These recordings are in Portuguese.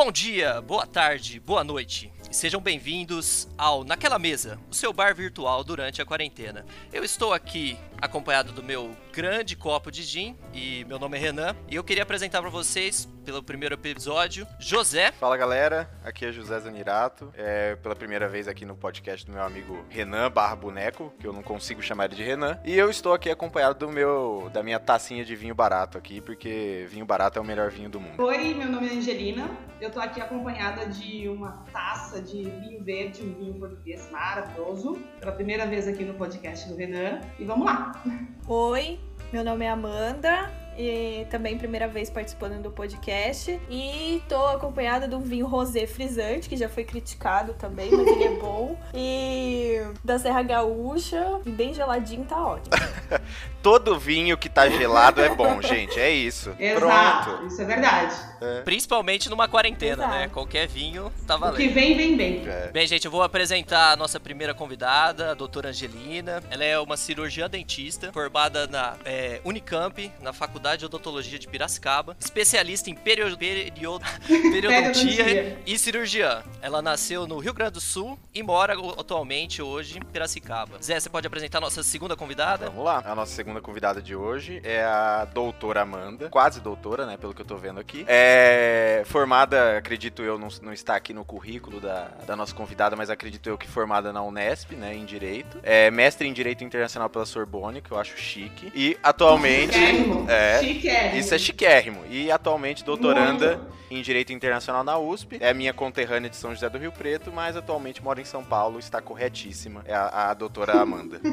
Bom dia, boa tarde, boa noite. E sejam bem-vindos ao Naquela Mesa, o seu bar virtual durante a quarentena. Eu estou aqui acompanhado do meu grande copo de gin e meu nome é Renan e eu queria apresentar para vocês pelo primeiro episódio José. Fala galera, aqui é José Zanirato, é pela primeira vez aqui no podcast do meu amigo Renan barra Boneco, que eu não consigo chamar ele de Renan, e eu estou aqui acompanhado do meu da minha tacinha de vinho barato aqui, porque vinho barato é o melhor vinho do mundo. Oi, meu nome é Angelina, eu tô aqui acompanhada de uma taça de vinho verde, um vinho português maravilhoso, pela primeira vez aqui no podcast do Renan, e vamos lá. Oi, meu nome é Amanda e também primeira vez participando do podcast. E tô acompanhada de um vinho rosé frisante, que já foi criticado também, mas ele é bom. E da Serra Gaúcha, e bem geladinho, tá ótimo. Todo vinho que tá gelado é bom, gente, é isso. Exato, Pronto. isso é verdade. É. Principalmente numa quarentena, Exato. né? Qualquer vinho tá O que valendo. vem, vem bem. É. Bem, gente, eu vou apresentar a nossa primeira convidada, a doutora Angelina. Ela é uma cirurgiã dentista, formada na é, Unicamp, na Faculdade de Odontologia de Piracicaba, especialista em perio, perio, periodontia e cirurgiã. Ela nasceu no Rio Grande do Sul e mora atualmente hoje em Piracicaba. Zé, você pode apresentar a nossa segunda convidada? Vamos lá. A nossa segunda convidada de hoje é a doutora Amanda. Quase doutora, né? Pelo que eu tô vendo aqui. É formada, acredito eu, não, não está aqui no currículo da, da nossa convidada, mas acredito eu que formada na Unesp, né? Em Direito. É mestre em Direito Internacional pela Sorbonne, que eu acho chique. E atualmente. Chiquérrimo. É. Chiquérrimo. Isso é chiquérrimo. E atualmente doutoranda Muito. em Direito Internacional na USP. É minha conterrânea de São José do Rio Preto, mas atualmente mora em São Paulo. Está corretíssima. É a, a doutora Amanda.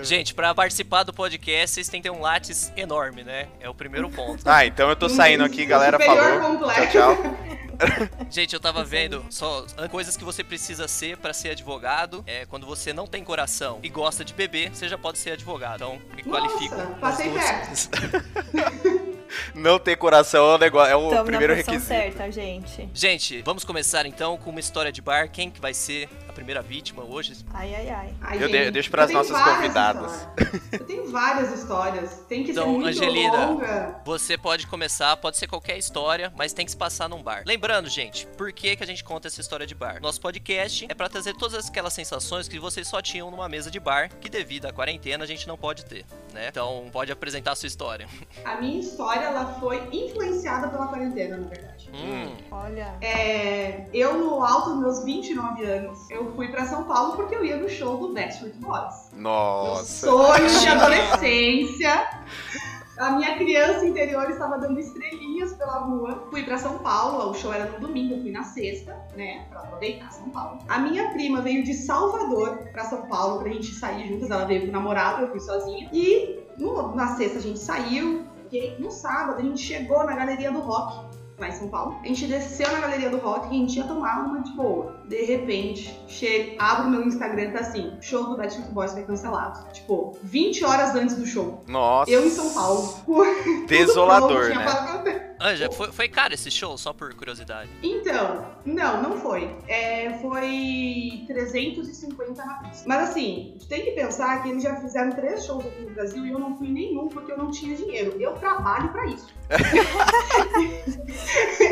Gente, pra participar do podcast, vocês têm que ter um látis enorme, né? É o primeiro ponto. Ah, então eu tô saindo aqui, galera. Superior Falou. completo. Tchau, tchau. Gente, eu tava vendo só coisas que você precisa ser pra ser advogado. É quando você não tem coração e gosta de beber, você já pode ser advogado. Então, me qualifico. passei duas. Não ter coração é o negócio, é o Tamo na primeiro posição requisito. certa, gente. Gente, vamos começar então com uma história de bar. Quem que vai ser primeira vítima hoje? Ai, ai, ai. Ai, Eu gente, de- deixo pras tenho nossas convidadas. Eu tenho várias histórias. Tem que Então, ser muito Angelina. longa. Você pode começar, pode ser qualquer história, mas tem que se passar num bar. Lembrando, gente, por que, que a gente conta essa história de bar? Nosso podcast é pra trazer todas aquelas sensações que vocês só tinham numa mesa de bar, que devido à quarentena a gente não pode ter, né? Então, pode apresentar a sua história. A minha história, ela foi influenciada pela quarentena, na verdade. Hum, Olha. É, eu, no alto dos meus 29 anos, eu fui pra São Paulo porque eu ia no show do Backstreet Boys. Meu Nossa. sonho de adolescência. A minha criança interior estava dando estrelinhas pela rua. Fui pra São Paulo, o show era no domingo, eu fui na sexta, né, pra aproveitar São Paulo. A minha prima veio de Salvador pra São Paulo pra gente sair juntas. Ela veio com o namorado, eu fui sozinha. E no- na sexta a gente saiu. E no sábado a gente chegou na Galeria do Rock, lá em São Paulo. A gente desceu na Galeria do Rock e a gente ia tomar uma de boa. De repente, chego, abro meu Instagram e tá assim, show do Backstreet Boys foi cancelado. Tipo, 20 horas antes do show. Nossa. Eu em São Paulo. Desolador, pronto, tinha né? para- Anja, foi, foi caro esse show, só por curiosidade. Então, não, não foi. É, foi 350 na pista. Mas assim, tu tem que pensar que eles já fizeram três shows aqui no Brasil e eu não fui nenhum porque eu não tinha dinheiro. Eu trabalho pra isso.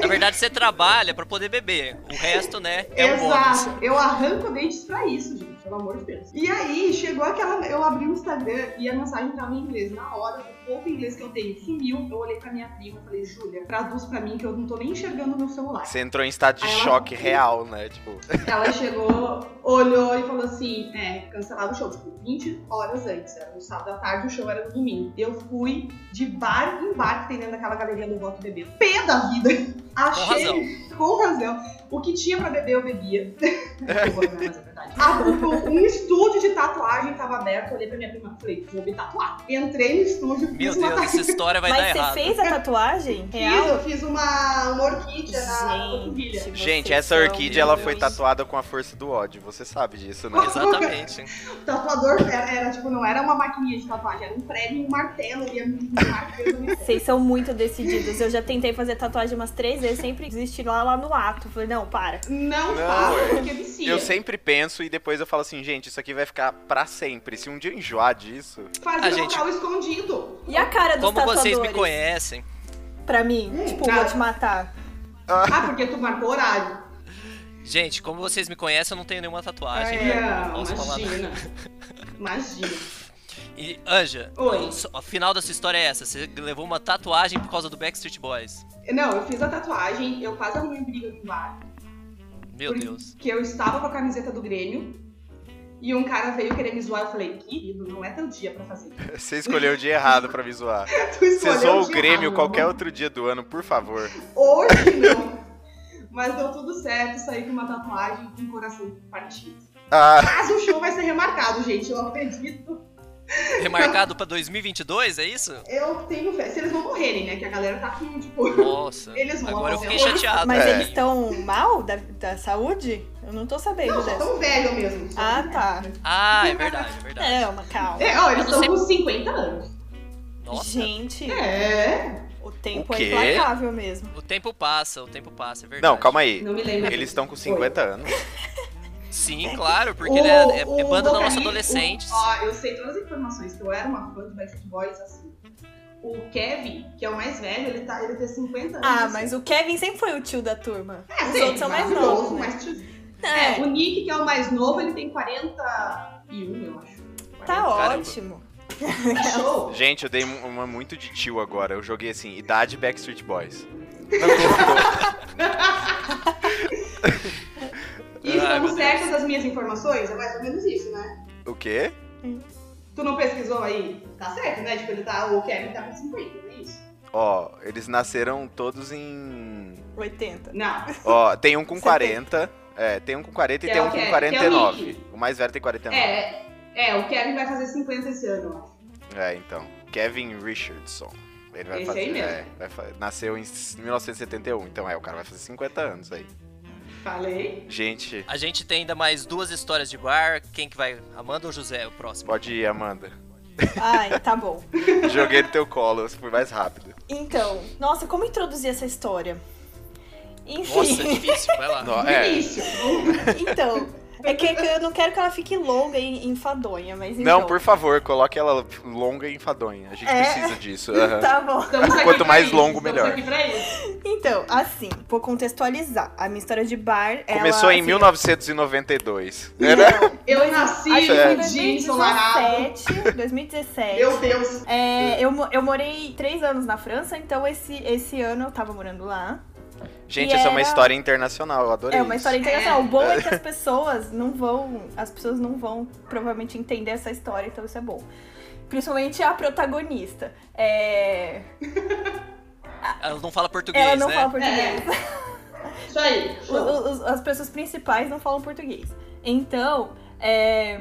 Na verdade, você trabalha pra poder beber. O resto, né, é um. Exato. Eu arranco dentes pra isso, gente, pelo amor de Deus. E aí, chegou aquela. Eu abri o Instagram e a mensagem tava em inglês. Na hora, pouco inglês que eu tenho sumiu. Eu olhei pra minha prima e falei, Júlia, traduz pra mim que eu não tô nem enxergando no celular. Você entrou em estado de Aí ela- choque real, né? Tipo, Ela chegou, olhou e falou assim: é, cancelado o show, tipo, 20 horas antes. Era no sábado à tarde, o show era no domingo. Eu fui de bar em bar que tem dentro daquela galeria do voto beber. Pé da vida! Achei. Com razão. O que tinha pra beber, eu bebia. É um, estúdio de tatuagem tava aberto. Eu olhei pra minha prima e falei: vou me tatuar. Entrei no estúdio, Meu fiz uma Deus, essa história vai Mas dar você errado. fez a tatuagem? Fiz, Real? eu fiz uma, uma orquídea na. Gente, gente, vocês essa orquídea ela foi Deus. tatuada com a força do ódio. Você sabe disso, né? Exatamente. O tatuador era, era, tipo, não era uma maquininha de tatuagem, era um prego e um martelo ali, um. Vocês são muito decididos. Eu já tentei fazer tatuagem umas três vezes, sempre desisti lá, lá no ato. Falei, não, para. Não, Não, é. porque vicia. Eu sempre penso e depois eu falo assim, gente, isso aqui vai ficar pra sempre. Se um dia eu enjoar disso. Fazer A gente- local escondido. E a cara dos Como tatuadores? vocês me conhecem, pra mim. Hum, tipo, nada. vou te matar. Ah, porque tu marcou horário. Gente, como vocês me conhecem, eu não tenho nenhuma tatuagem. É, né? Não, imagina. Imagina. E, Anja, Oi. o, final dessa história é essa. Você levou uma tatuagem por causa do Backstreet Boys. Não, eu fiz a tatuagem, eu quase arrumei briga no bar. Meu Porque Deus. eu estava com a camiseta do Grêmio e um cara veio querer me zoar. Eu falei, querido, não é teu dia pra fazer. Você escolheu o dia errado pra me zoar. Você zoou o Grêmio errado, qualquer não. outro dia do ano, por favor. Hoje não. Mas deu tudo certo, saí com uma tatuagem com o coração partido. Ah, Mas o show vai ser remarcado, gente, eu acredito. Remarcado pra 2022, é isso? Eu tenho fé. Se eles não morrerem, né? Que a galera tá com, tipo... Nossa. Eles vão Agora eu fiquei chateado. Mas É. eles estão mal da, da saúde? Eu não tô sabendo Não, só tão velho mesmo. Ah, tão tá. velho. Ah, é verdade, é verdade. É, uma calma. É, ó, eles estão com 50 anos. Nossa. Gente, É. o tempo O é implacável mesmo. O tempo passa, o tempo passa, é verdade. não, calma aí. Não me lembro. Eles estão com 50 anos. Sim, claro, porque O- ele é, é- é banda da nossa o- Ó, eu sei todas as informações, que eu era uma fã do Backstreet Boys, assim. O Kevin, que é o mais velho, ele, tá, ele tem 50 anos. Ah, assim. mas o Kevin sempre foi o tio da turma. É, Os sim, outros são mais novos, né? mais. É, É, o Nick, que é o mais novo, ele tem 41, eu acho. tá 40. Caramba. ótimo. Gente, eu dei uma muito de tio agora. Eu joguei assim, idade Backstreet Boys. E informações? É mais ou menos isso, né? O quê? Tu não pesquisou aí? Tá certo, né? Tipo, ele tá, o Kevin tá com 50, não é isso? Ó, eles nasceram todos em. 80. Não. Ó, tem um com 70. 40. É, tem um com 40 e Que tem é um com que- que é o 49. Mais velho tem 49. É, é, o Kevin vai fazer 50 esse ano, eu acho. É, então. Kevin Richardson. Ele vai Esse fazer. aí mesmo. é, vai nasceu em 1971. Então é, o cara vai fazer 50 anos aí. Falei. Gente, A gente tem ainda mais duas histórias de bar. Quem que vai? Amanda ou José, o próximo? pode ir, Amanda. Ai, tá bom. Joguei no teu colo, fui mais rápido. Então, nossa, como introduzir essa história? Enfim, Nossa, é difícil, vai lá. No- é, então, é que, eu não quero que ela fique longa e enfadonha, mas então. Não, por favor, coloque ela longa e enfadonha. A gente É? precisa disso. aham. Tá bom. Quanto mais isso, longo, melhor. Então, assim, vou contextualizar. A minha história de bar. Começou ela, em assim, 1992. Era? Eu nasci É. ensolarado. 2017. 2017. Meu Deus. É, eu, eu morei três anos na França, então esse, esse ano eu tava morando lá. Gente, E essa é uma história internacional, eu adorei. É uma história internacional. O bom é que as pessoas não vão. As pessoas não vão provavelmente entender essa história, então isso é bom. Principalmente a protagonista. É, Ela não fala português, Ela não né? fala português. Isso aí. O- show. o- os- as pessoas principais não falam português. Então, é,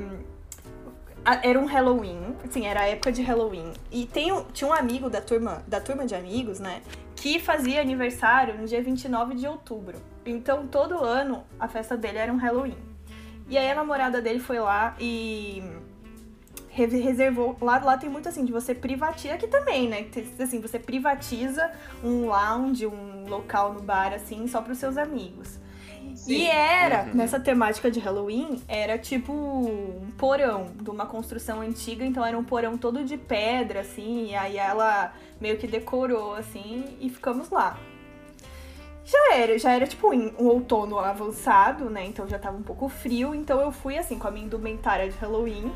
a- era um Halloween, assim, era a época de Halloween. E tem, tinha um amigo da turma, da turma de amigos, né? Que fazia aniversário no dia 29 de outubro. Então, todo ano, a festa dele era um Halloween. E aí, a namorada dele foi lá e re- reservou. Lá, lá tem muito assim, de você privatiza. Aqui também, né? Assim, você privatiza um lounge, um local no bar, assim, só pros seus amigos. Sim. E era, Uhum. nessa temática de Halloween, era tipo um porão de uma construção antiga, então era um porão todo de pedra, assim, e aí ela meio que decorou, assim, e ficamos lá. Já era, já era tipo um outono avançado, né? Então já tava um pouco frio, então eu fui assim com a minha indumentária de Halloween.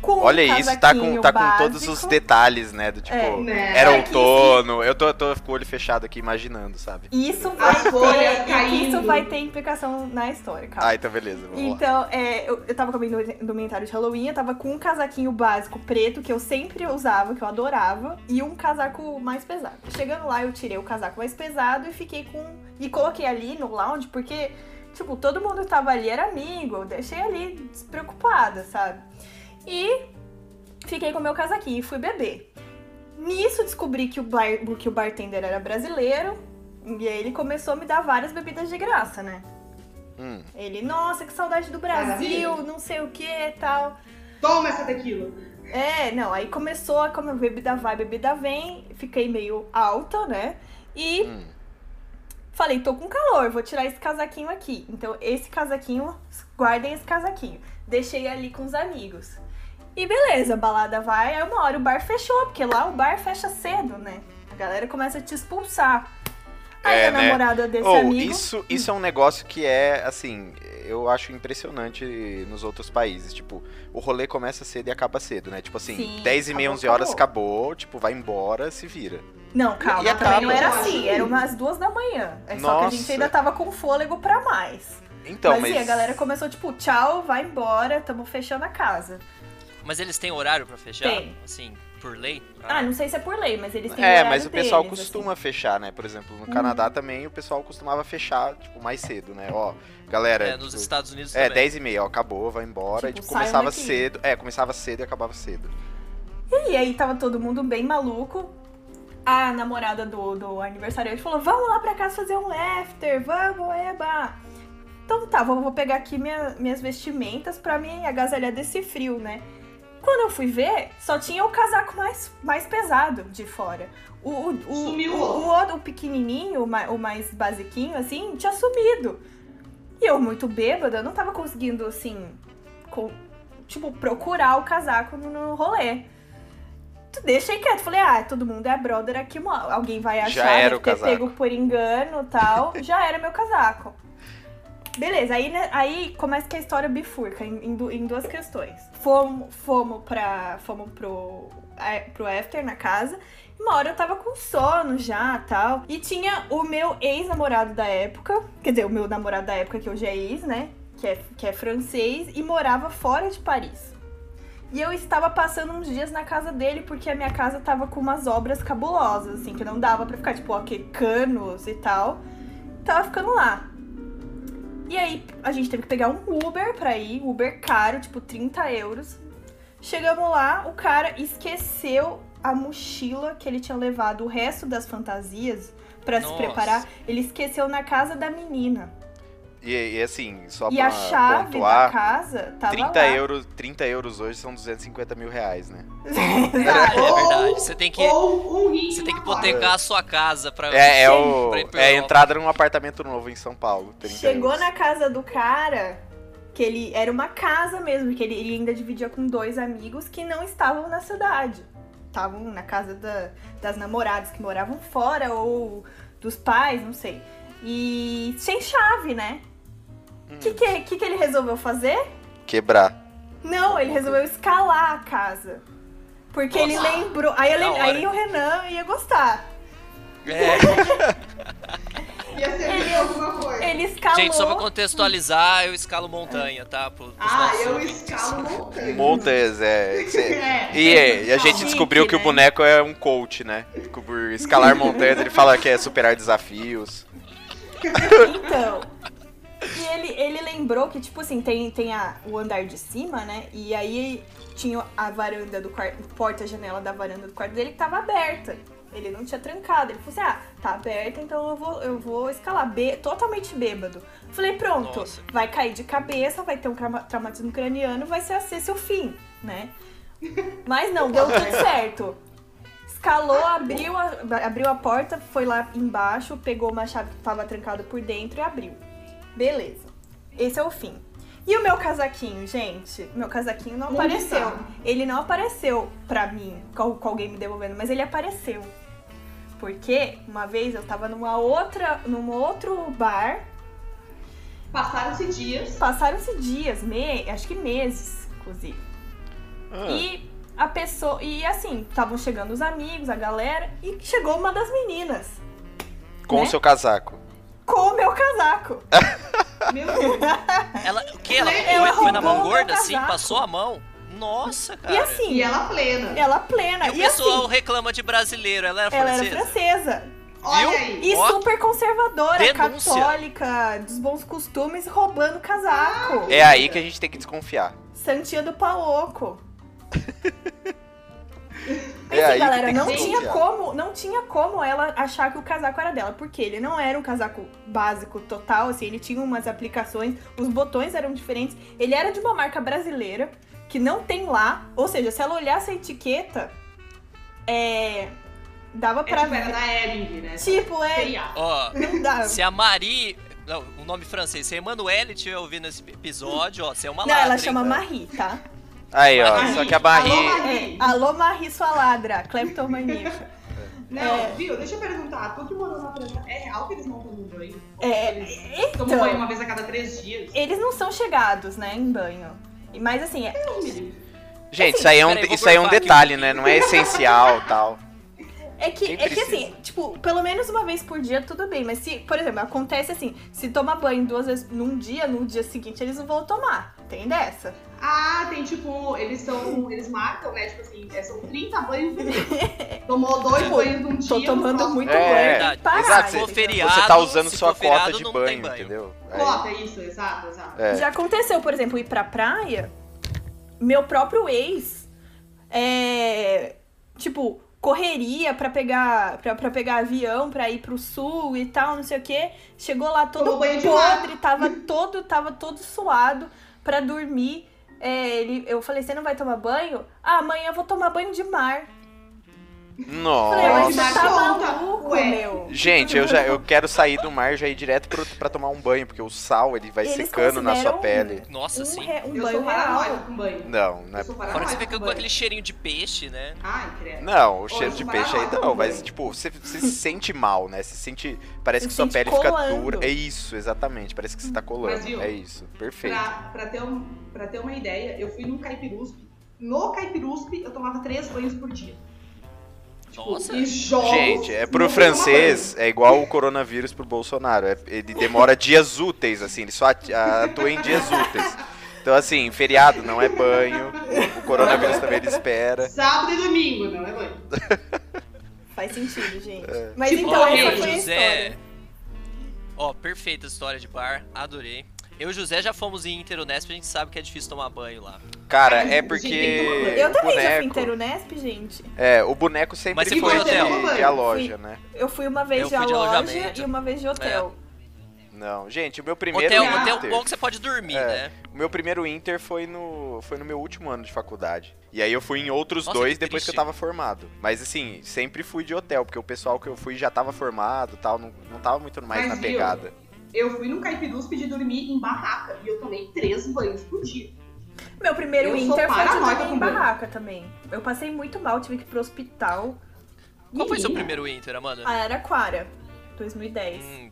Com um Olha isso, tá com, tá com todos os detalhes, né? Do tipo, É. Né? era É outono. Eu tô, tô com o olho fechado aqui imaginando, sabe? Isso vai ter, isso vai ter implicação na história, calma. Ah, então beleza, vamos lá. Então, é, eu, eu tava com a minha indumentário de Halloween, eu tava com um casaquinho básico preto, que eu sempre usava, que eu adorava, e um casaco mais pesado. Chegando lá, eu tirei o casaco mais pesado e fiquei com. E coloquei ali no lounge, porque, tipo, todo mundo que tava ali era amigo, eu deixei ali despreocupada, sabe? E fiquei com o meu casaquinho e fui beber. Nisso descobri que o, bar, que o bartender era brasileiro, e aí ele começou a me dar várias bebidas de graça, né? Hum, Ele, nossa, que saudade do Brasil, Maravilha. não sei o que e tal. Toma essa tequila. É, não, aí começou a como bebida vai, bebida vem, fiquei meio alta, né? E hum. falei, tô com calor, vou tirar esse casaquinho aqui. Então, esse casaquinho, guardem esse casaquinho. Deixei ali com os amigos. E beleza, a balada vai, aí uma hora o bar fechou, porque lá o bar fecha cedo, né? galera começa a te expulsar. Aí É, a né? namorada desse Ou, amigo. isso, isso é um negócio que é, assim, eu acho impressionante nos outros países. Tipo, o rolê começa cedo e acaba cedo, né? Tipo assim, Sim, 10 e meia, acabou, 11 horas, acabou. acabou. Tipo, vai embora, se vira. Não, calma, E a também não era assim, era umas duas da manhã. É só que a gente Nossa. ainda tava com fôlego pra mais. Então, mas, mas... sim, a galera começou tipo, tchau, vai embora, tamo fechando a casa. Mas eles têm horário pra fechar? Tem. Assim, por lei? Ah, não sei se é por lei, mas eles têm É, horário mas o pessoal deles, assim. costuma fechar, né? Por exemplo, no Uhum. Canadá também o pessoal costumava fechar, tipo, mais cedo, né? Ó, galera. É, nos tipo, Estados Unidos É, também. 10 e meia, ó, acabou, vai embora. e Tipo, tipo, saiam começava daqui. cedo. É, começava cedo e acabava cedo. E aí tava todo mundo bem maluco. A namorada do, do aniversariante falou: Vamos lá pra casa fazer um after, vamos, eba. Então tá, vou, vou pegar aqui minha- minhas vestimentas pra me agasalhar desse frio, né? Quando eu fui ver, só tinha o casaco mais, mais pesado de fora. O, o, o, Sumiu. o, o outro, o pequenininho, o ma- o mais basiquinho, assim, tinha sumido. E eu, muito bêbada, eu não tava conseguindo, assim, co- tipo, procurar o casaco no, no rolê. Tu deixei quieto. Falei, ah, todo mundo é brother aqui, alguém vai achar, Já era o ter casaco. pego por engano e tal. Já era meu casaco. Beleza, aí, né, aí começa que a história bifurca em, em em duas questões. Fomos, fomos, pra, fomos pro, é, pro after na casa. Uma hora eu tava com sono já tal. E tinha o meu ex-namorado da época. Quer dizer, o meu namorado da época que hoje é ex, né? Que é, que é francês e morava fora de Paris. E eu estava passando uns dias na casa dele porque a minha casa tava com umas obras cabulosas, assim, que não dava pra ficar, tipo, ok, canos e tal. Tava ficando lá. E aí a gente teve que pegar um Uber pra ir, Uber caro, tipo 30 euros. Chegamos lá, o cara esqueceu a mochila que ele tinha levado o resto das fantasias pra se preparar. Ele esqueceu na casa da menina. E, e assim, só e pra a chave da pontuar, casa tava 30 lá. euros, 30 euros hoje são 250 mil reais, né? É Ou- verdade. Você tem que, um você tem que hipotecar a sua casa pra. É, é, o, Pra é a entrada num apartamento novo em São Paulo. 30 Chegou euros. na casa do cara, que ele era uma casa mesmo, que ele, ele ainda dividia com dois amigos que não estavam na cidade. Estavam na casa da- das namoradas que moravam fora ou dos pais, não sei. E sem chave, né? O Hum. que, que, que, que ele resolveu fazer? Quebrar. Não, ele resolveu escalar a casa. Porque ele Nossa. lembrou. Aí, ele- aí o Renan ia gostar. É. Ia servir Ele- alguma coisa. Ele escalou. Gente, só pra contextualizar, eu escalo montanha, tá? Pro, pros Ah, eu ouvintes. escalo montanha. Montes, é. É. E, é, e a gente descobriu que o né? boneco é um coach, né? Por escalar montanhas, ele fala que é superar desafios. Então. E ele, ele lembrou que, tipo assim, tem, tem a, o andar de cima, né? E aí tinha a varanda do quarto, porta-janela da varanda do quarto dele que tava aberta. Ele não tinha trancado. Ele falou assim: ah, tá aberta, então eu vou, eu vou escalar. Bê- totalmente bêbado. Falei: pronto, Nossa. vai cair de cabeça, vai ter um trauma- traumatismo craniano, vai ser esse seu fim, né? Mas não, deu tudo certo. Escalou, abriu a, abriu a porta, foi lá embaixo, pegou uma chave que tava trancada por dentro e abriu. Beleza. Esse é o fim. E o meu casaquinho, gente? Meu casaquinho não apareceu. Ele não apareceu pra mim, com, com alguém me devolvendo, mas ele apareceu. Porque uma vez eu tava numa outra, num outro bar, Passaram-se dias. passaram-se dias, me, acho que meses, inclusive. Ah, E a pessoa. E assim, estavam chegando os amigos, a galera, e chegou uma das meninas. com o né? seu casaco. Com o meu casaco. Meu Deus. Ela, o que? Ela Ela foi, foi na mão gorda, assim? Passou a mão? Nossa, cara. E assim, E ela plena. ela plena. E o E, pessoal assim, reclama de brasileiro. Ela era ela francesa? era francesa. Olha Viu? E Ó. super conservadora, Denúncia. católica, dos bons costumes, roubando casaco. É aí que a gente tem que desconfiar. Santinha do Paloco. Mas É assim, galera, não tinha como, não tinha como ela achar que o casaco era dela, porque ele não era um casaco básico total, assim, ele tinha umas aplicações, os botões eram diferentes, ele era de uma marca brasileira que não tem lá, ou seja, se ela olhasse a etiqueta, é dava É pra tipo, era ver. da Ering, né? Tipo, é. Ó, não dá. se a Mari... Não, o nome francês. Se a Emanuele estiver ouvindo esse episódio, ó, você é uma Não, ladra, ela chama Marie, tá? Aí, ó. Marie. Só que a Marie. Alô, É, Marie. alô Marie, sua ladra, cleptomaníaca. Não, viu? Deixa eu perguntar. Tu que morou na França, é real que eles não tomam banho? É, Eles tomam então. banho uma vez a cada três dias? Eles não são chegados, né, em banho. E- Mas assim, é- livre. Gente, Assim, isso aí é um, peraí, isso aí é um aqui detalhe, pouquinho. né? Não é essencial tal. É que, é que assim, tipo, pelo menos uma vez por dia tudo bem, mas se, por exemplo, acontece assim, se toma banho duas vezes num dia, no dia seguinte eles não vão tomar. Tem dessa? Ah, tem tipo, eles são. Eles marcam, né? Tipo assim, é, são 30 banhos por dia. Tomou dois Tipo, banhos num dia. Tô tomando muito É, banho, que parar. Exato, você- feriado, Você tá usando se sua feriado, cota de banho, banho. entendeu? Aí- Cota, é isso, exato, exato. É. Já aconteceu, por exemplo, ir pra praia, meu próprio ex, é, tipo, correria pra pegar, pra, pra pegar avião, pra ir pro sul e tal, não sei o quê. Chegou lá todo podre, tava todo, tava todo suado pra dormir. É, ele, eu falei, você não vai tomar banho? Ah, amanhã eu vou tomar banho de mar. Nossa. tá maluco, ué. meu. Gente, eu já eu quero sair do mar já ir direto pro, pra tomar um banho, porque o sal ele vai Eles secando na sua pele. Nossa, um, sim. re- um eu banho sou real. com banho. Não, não é Fora que você fica com banho. aquele cheirinho de peixe, né? Ai, credo. Não, o cheiro de peixe aí não, com mas tipo, você, você se sente mal, né? Você sente. Parece que sua pele fica dura. É isso, exatamente. Parece que você tá colando. Mas, viu, É isso. Perfeito. Pra, pra, ter um, pra ter uma ideia, eu fui num caipiruspe. No caipiruspe, eu tomava três banhos por dia. Nossa. E jogos. Gente, é pro francês, é igual o coronavírus pro Bolsonaro. É- ele demora dias úteis, assim, ele só atua em dias úteis. Então, assim, feriado não é banho, o coronavírus também ele espera. Sábado e domingo, não é banho. Faz sentido, gente. É. Mas Tipo, então, essa foi a José. história. Ó, perfeita história de bar, adorei. Eu e o José já fomos em Interunesp, a gente sabe que é difícil tomar banho lá. Cara, é porque Eu também já fui boneco, inteiro Nesp, gente. é, o boneco sempre Mas você foi em hotel? de, de a loja, né? Eu fui uma vez Eu de fui de loja e uma vez de hotel. Não, gente, o meu primeiro Hotel, Inter. hotel bom que você pode dormir, É. né? O meu primeiro Inter foi no, foi no meu último ano de faculdade. E aí eu fui em outros Nossa, dois que depois que eu tava formado. Mas assim, sempre fui de hotel, porque o pessoal que eu fui já tava formado e tal, não, não tava muito mais Mas, na viu? Eu fui num caipiruspe de dormir em barraca. E eu tomei três banhos por dia. Meu primeiro Eu Inter foi de dormir em banho. barraca também. Eu passei muito mal, tive que ir pro hospital. Qual foi seu primeiro Inter, Amanda? A Araquara, 2010. Hum.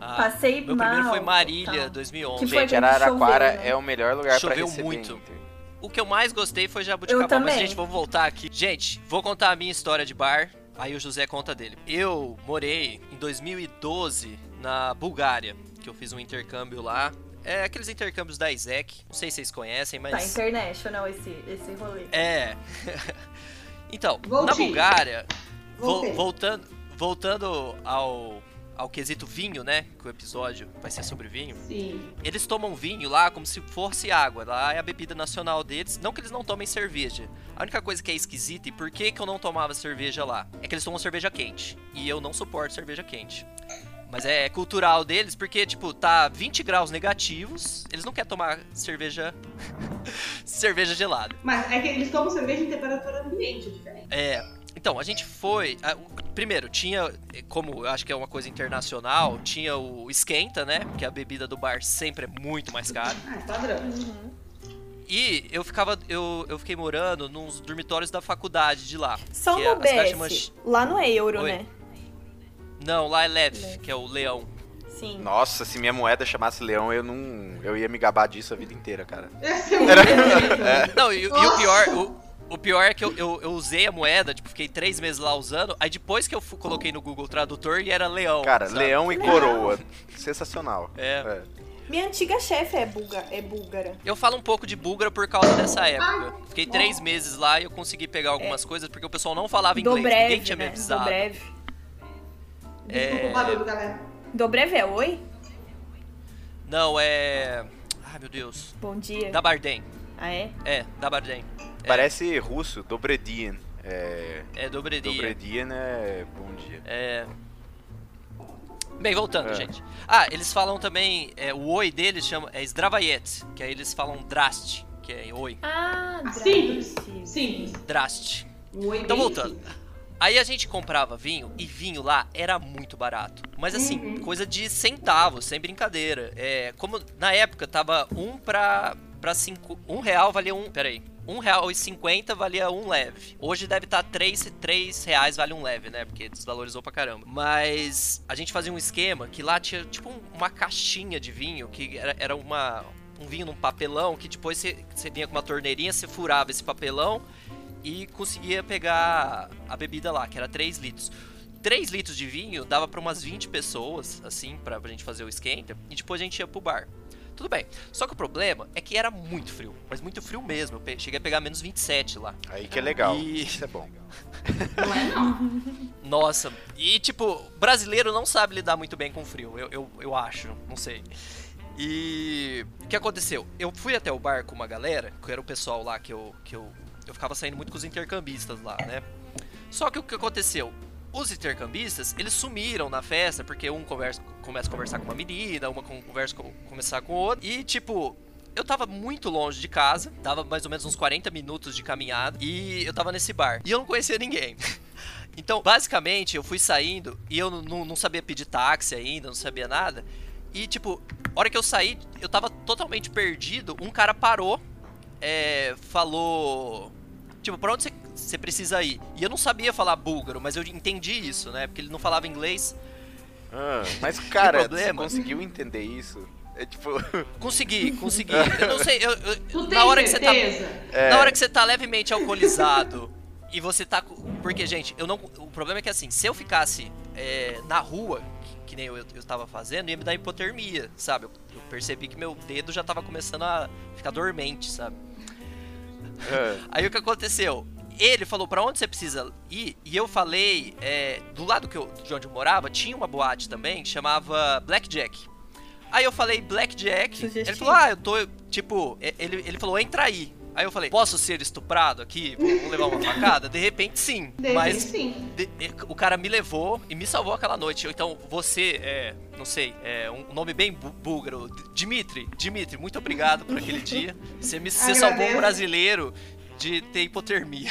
Ah, Passei meu mal. primeiro foi Marília, tá. 2011. Que foi Gente, Araraquara choveu, né? é o melhor lugar Choveu pra receber muito. Inter. O que eu mais gostei foi também. mas gente, vou voltar aqui. Gente, vou contar a minha história de bar, aí o José conta dele. Eu morei em 2012 na Bulgária, que eu fiz um intercâmbio lá. É aqueles intercâmbios da ISEC, não sei se vocês conhecem, Tá mas... international esse, esse rolê. É. então, Voltei. na Bulgária, vo- voltando, voltando ao, ao quesito vinho, né? Que o episódio vai ser sobre vinho. Sim. Eles tomam vinho lá como se fosse água. Lá é a bebida nacional deles. Não que eles não tomem cerveja. A única coisa que é esquisita e por que, que eu não tomava cerveja lá é que eles tomam cerveja quente. E eu não suporto cerveja quente. Mas é cultural deles porque, tipo, tá 20 graus negativos. Eles não querem tomar cerveja. cerveja gelada. Mas é que eles tomam cerveja em temperatura ambiente, é diferente. É. Então, a gente foi. a- o- primeiro, tinha, como eu acho que é uma coisa internacional, tinha o esquenta, né? Que a bebida do bar sempre é muito mais cara. Ah, é padrão. Uhum. E eu ficava. Eu, eu fiquei morando nos dormitórios da faculdade de lá. Só que no é chama- Lá no é euro, Oi. né? Não, lá é Lev, Lev. que é o leão. Sim. Nossa, se minha moeda chamasse leão, eu não. Eu ia me gabar disso a vida inteira, cara. É Era- jeito. Não, e, e o pior. O, o pior é que eu, eu, eu usei a moeda, tipo, fiquei três meses lá usando. Aí depois que eu coloquei no Google Tradutor e era leão. Cara, sabe? leão e Legal. coroa. Sensacional. É. É. Minha antiga chefe é, bulga, é búlgara. Eu falo um pouco de búlgara por causa dessa época. Fiquei três meses lá e eu consegui pegar algumas coisas porque o pessoal não falava Do inglês. Ninguém breve, tinha me né? Do avisado. breve. Desculpa o barulho, galera. Do breve é oi? Não, é. Ai meu Deus. Bom dia. Da Bardem. Ah, é? É, da Bardem. É, Parece russo, Dobredien. É. É. Dobredien é bom dia. É. Bem, voltando, É. gente. Ah, eles falam também. é, o oi deles chama, é Zdravayet, que aí eles falam Drast, que é oi. Ah, Ah, simples. Drast. Simples. Drast. Um oi Então, voltando. simples. Aí a gente comprava vinho e vinho lá era muito barato. Mas assim, Uhum. coisa de centavos, sem brincadeira. É, como na época tava um pra, pra cinco. Um real valia um. Peraí. R$1,50 valia um leve. Hoje deve estar tá 3, 3 reais vale um leve, né? Porque desvalorizou pra caramba. Mas a gente fazia um esquema que lá tinha tipo uma caixinha de vinho que era, era uma, um vinho num papelão que depois você, você vinha com uma torneirinha, você furava esse papelão e conseguia pegar a bebida lá, que era 3 litros. 3 litros de vinho dava para umas 20 pessoas, assim, pra, pra gente fazer o esquenta, e depois a gente ia pro bar. Tudo bem. Só que o problema é que era muito frio, mas muito frio mesmo. Eu cheguei a pegar menos 27 lá. Aí que é legal. E... Isso é bom. É. Nossa, e tipo, brasileiro não sabe lidar muito bem com frio, eu, eu, eu acho, não sei. E o que aconteceu? Eu fui até o bar com uma galera, que era o pessoal lá que eu, que eu, eu ficava saindo muito com os intercambistas lá, né? Só que o que aconteceu? Os intercambistas, eles sumiram na festa, porque um conversa, começa a conversar com uma menina, uma conversa com, começar com outra. E, tipo, eu tava muito longe de casa, tava mais ou menos uns 40 minutos de caminhada, e eu tava nesse bar. E eu não conhecia ninguém. Então, basicamente, eu fui saindo e eu não, sabia pedir táxi ainda, não sabia nada. E, tipo, hora que eu saí, eu tava totalmente perdido. Um cara parou, é, falou. Tipo, pra onde você você precisa ir. E eu não sabia falar búlgaro, mas eu entendi isso, né? Porque ele não falava inglês. Ah, mas, cara, você conseguiu entender isso? É tipo. Consegui, consegui. Eu não sei, eu, eu na hora que você tá. É. Na hora que você tá levemente alcoolizado e você tá. Porque, gente, eu não. O problema é que assim, se eu ficasse é, na rua, que, que, nem eu, eu tava fazendo, ia me dar hipotermia, sabe? Eu, eu percebi que meu dedo já tava começando a ficar dormente, sabe? É. Aí o que aconteceu? ele falou para onde você precisa ir, e eu falei, é, do lado que eu, de onde eu morava, tinha uma boate também, que chamava Blackjack. Aí eu falei Blackjack, ele falou, ah, eu tô, tipo, ele, ele falou, entra aí. Aí eu falei, posso ser estuprado aqui? Vou levar uma facada? De repente, sim. De mas sim. De, o cara me levou e me salvou aquela noite. Então, você, é, não sei, é um nome bem búlgaro, Dimitri. Dimitri, muito obrigado por aquele dia. Você me você salvou um brasileiro de ter hipotermia.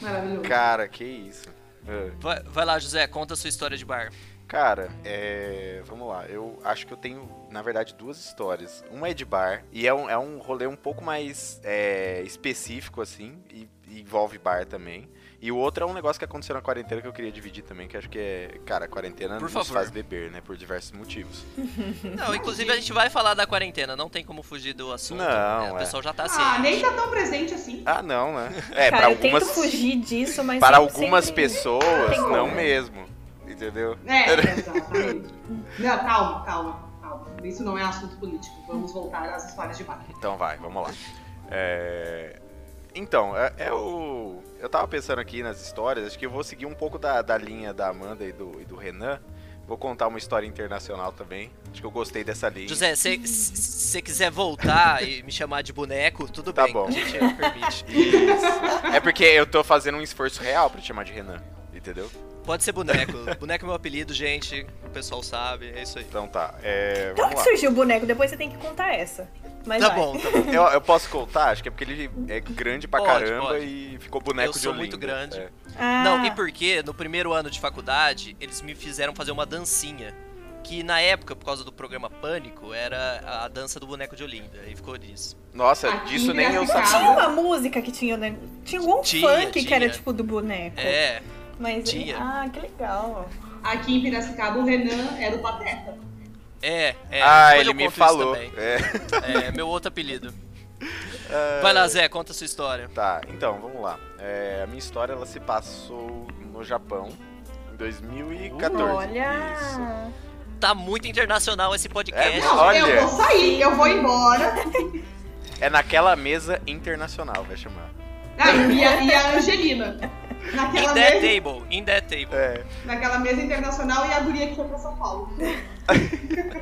Maravilhoso. Cara, que isso. É. Vai, vai, lá, José, conta a sua história de bar. Cara, é... vamos lá. Eu acho que eu tenho, na verdade, duas histórias. Uma é de bar, e é um, é um rolê um pouco mais é, específico, assim, e, e envolve bar também. E o outro é um negócio que aconteceu na quarentena que eu queria dividir também, que acho que é, cara, a quarentena por nos favor. faz beber, né, por diversos motivos. Não, inclusive a gente vai falar da quarentena, não tem como fugir do assunto. Não, né? O é. pessoal já tá assim. Ah, nem tá tão presente assim. Ah, não, né? É, Cara, para algumas fugir disso, mas para algumas sempre... pessoas não mesmo. Entendeu? É, exatamente. não, calma, calma, calma. Isso não é assunto político. Vamos voltar às histórias de bar. Então vai, vamos lá. É... Então, é, é, o. Eu tava pensando aqui nas histórias, acho que eu vou seguir um pouco da, da linha da Amanda e do, e do Renan. Vou contar uma história internacional também. Acho que eu gostei dessa linha. José, se você quiser voltar e me chamar de boneco, tudo tá bem. Bom. A gente permite. Isso. É porque eu tô fazendo um esforço real pra te chamar de Renan, entendeu? Pode ser boneco. boneco é meu apelido, gente. O pessoal sabe, é isso aí. Então tá. É, então que surgiu o boneco? Depois você tem que contar essa. Mas tá vai. bom, tá bom. Eu, eu, posso contar? Acho que é porque ele é grande pra pode, caramba pode. e ficou boneco eu de sou Olinda. muito grande. É. Ah. Não, e porque no primeiro ano de faculdade, eles me fizeram fazer uma dancinha. Que na época, por causa do programa Pânico, era a dança do boneco de Olinda. E ficou disso. Nossa, Aqui disso nem eu sabia. Tinha uma música que tinha, né? Tinha algum Tinha, funk que tinha. era tipo do boneco. É, Mas, tinha. Ah, que legal. Aqui em Piracicaba, o Renan era o Pateta. é, é. ah, ele me falou. É. É, meu outro apelido. É. Vai lá, Zé, conta a sua história. Tá, então, vamos lá. É, a minha história, ela se passou no Japão, em 2014. Olha! Isso. Tá muito internacional esse podcast. É, Não, Olha. eu vou sair, eu vou embora. É naquela mesa internacional, vai chamar. Ah, e, a, e a Angelina. Naquela In that mesa, table, in that table. É. naquela mesa internacional e a guria que foi pra São Paulo.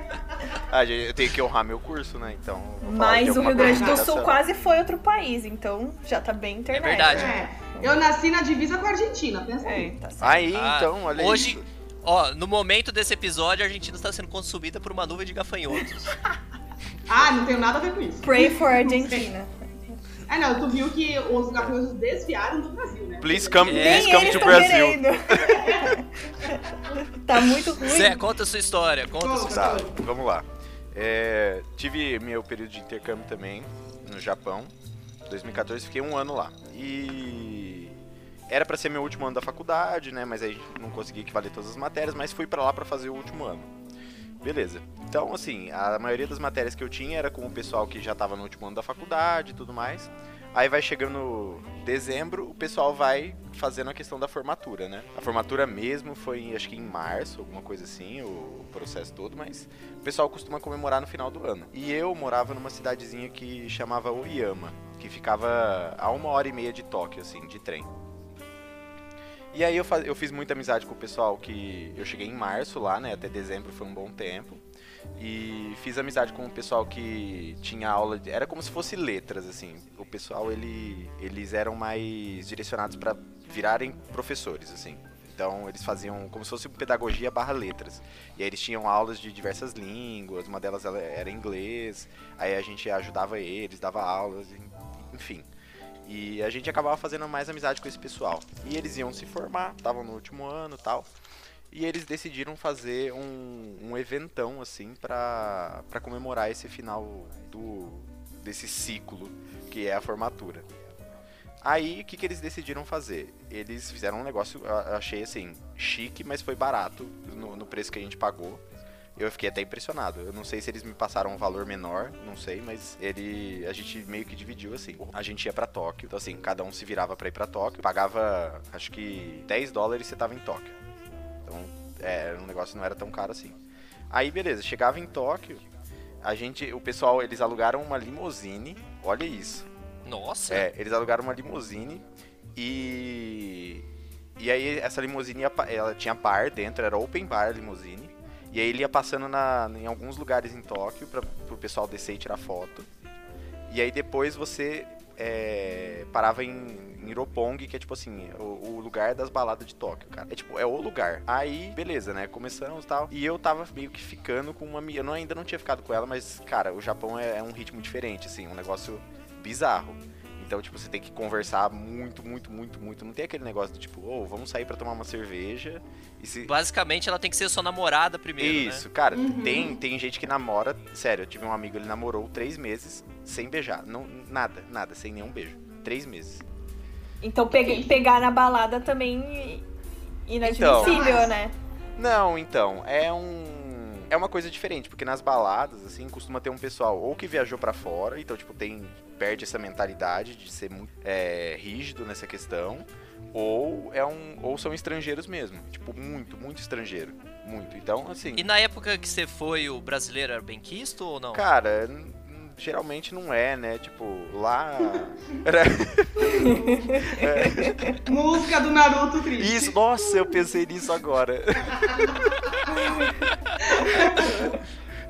Ah, gente, eu tenho que honrar meu curso, né? Então. Mas é o Rio Grande do Sul quase foi outro país, então já tá bem internet. verdade. É, eu nasci na divisa com a Argentina, pensa É, aí. tá certo. Aí, Ah, então, olha hoje- isso. Ó, no momento desse episódio, a Argentina está sendo consumida por uma nuvem de gafanhotos. Ah, não tenho nada a ver com isso. Pray for Argentina. Ah, não, tu viu que os gafanhotos desviaram do Brasil, né? Please come, É. please Nem come to Brasil. tá muito ruim. Zé, conta a sua história, conta a sua história. Tá, vamos lá. É, tive meu período de intercâmbio também no Japão. 2014 fiquei um ano lá. E era para ser meu último ano da faculdade, né? Mas aí não consegui equivaler todas as matérias, mas fui para lá para fazer o último ano. Beleza. Então, assim, a maioria das matérias que eu tinha era com o pessoal que já tava no último ano da faculdade e tudo mais. Aí vai chegando dezembro, o pessoal vai fazendo a questão da formatura, né? A formatura mesmo foi, acho que em março, alguma coisa assim, o processo todo, mas o pessoal costuma comemorar no final do ano. E eu morava numa cidadezinha que chamava Oyama, que ficava a uma hora e meia de Tóquio, assim, de trem. E aí eu, faz, eu fiz muita amizade com o pessoal que eu cheguei em março lá, né? Até dezembro foi um bom tempo. E fiz amizade com o pessoal que tinha aula, de, era como se fosse letras assim. O pessoal ele eles eram mais direcionados para virarem professores assim. Então eles faziam como se fosse pedagogia barra letras. E aí eles tinham aulas de diversas línguas, uma delas era inglês, aí a gente ajudava eles, dava aulas, enfim. E a gente acabava fazendo mais amizade com esse pessoal. E eles iam se formar, estavam no último ano tal. E eles decidiram fazer um, um eventão, assim, pra, pra comemorar esse final do desse ciclo que é a formatura. Aí, o que, que eles decidiram fazer? Eles fizeram um negócio, eu achei assim, chique, mas foi barato no, no preço que a gente pagou eu fiquei até impressionado. Eu não sei se eles me passaram um valor menor, não sei, mas ele a gente meio que dividiu assim. A gente ia para Tóquio, então assim, cada um se virava para ir para Tóquio, pagava acho que 10 dólares e você tava em Tóquio. Então, é, um negócio não era tão caro assim. Aí beleza, chegava em Tóquio, a gente, o pessoal, eles alugaram uma limousine. Olha isso. Nossa. É, eles alugaram uma limousine e e aí essa limusine ela tinha bar dentro, era open bar a limusine. E aí ele ia passando na, em alguns lugares em Tóquio para o pessoal descer e tirar foto. E aí depois você é, parava em, em Iropong, que é tipo assim, o, o, lugar das baladas de Tóquio, cara. É tipo, é o lugar. Aí, beleza, né? Começamos e tal. E eu tava meio que ficando com uma. Eu não, ainda não tinha ficado com ela, mas, cara, o Japão é, é um ritmo diferente, assim, um negócio bizarro. Então, tipo, você tem que conversar muito, muito, muito, muito. Não tem aquele negócio do tipo, ô, oh, vamos sair para tomar uma cerveja. E se... Basicamente, ela tem que ser sua namorada primeiro. Né? Isso, né? cara, uhum. tem, tem gente que namora. Sério, eu tive um amigo, ele namorou três meses sem beijar. Não, nada, nada, sem nenhum beijo. Três meses. Então, pe pegar na balada também inadmissível, então, né? Não, então, é um é uma coisa diferente, porque nas baladas, assim, costuma ter um pessoal ou que viajou para fora, então, tipo, tem. Perde essa mentalidade de ser muito é, rígido nessa questão. Ou, é um, ou são estrangeiros mesmo. Tipo, muito, muito estrangeiro. Muito. Então, assim. E na época que você foi, o brasileiro era bem quisto ou não? Cara, geralmente não é, né? Tipo, lá. é. Música do Naruto triste. Isso, nossa, eu pensei nisso agora.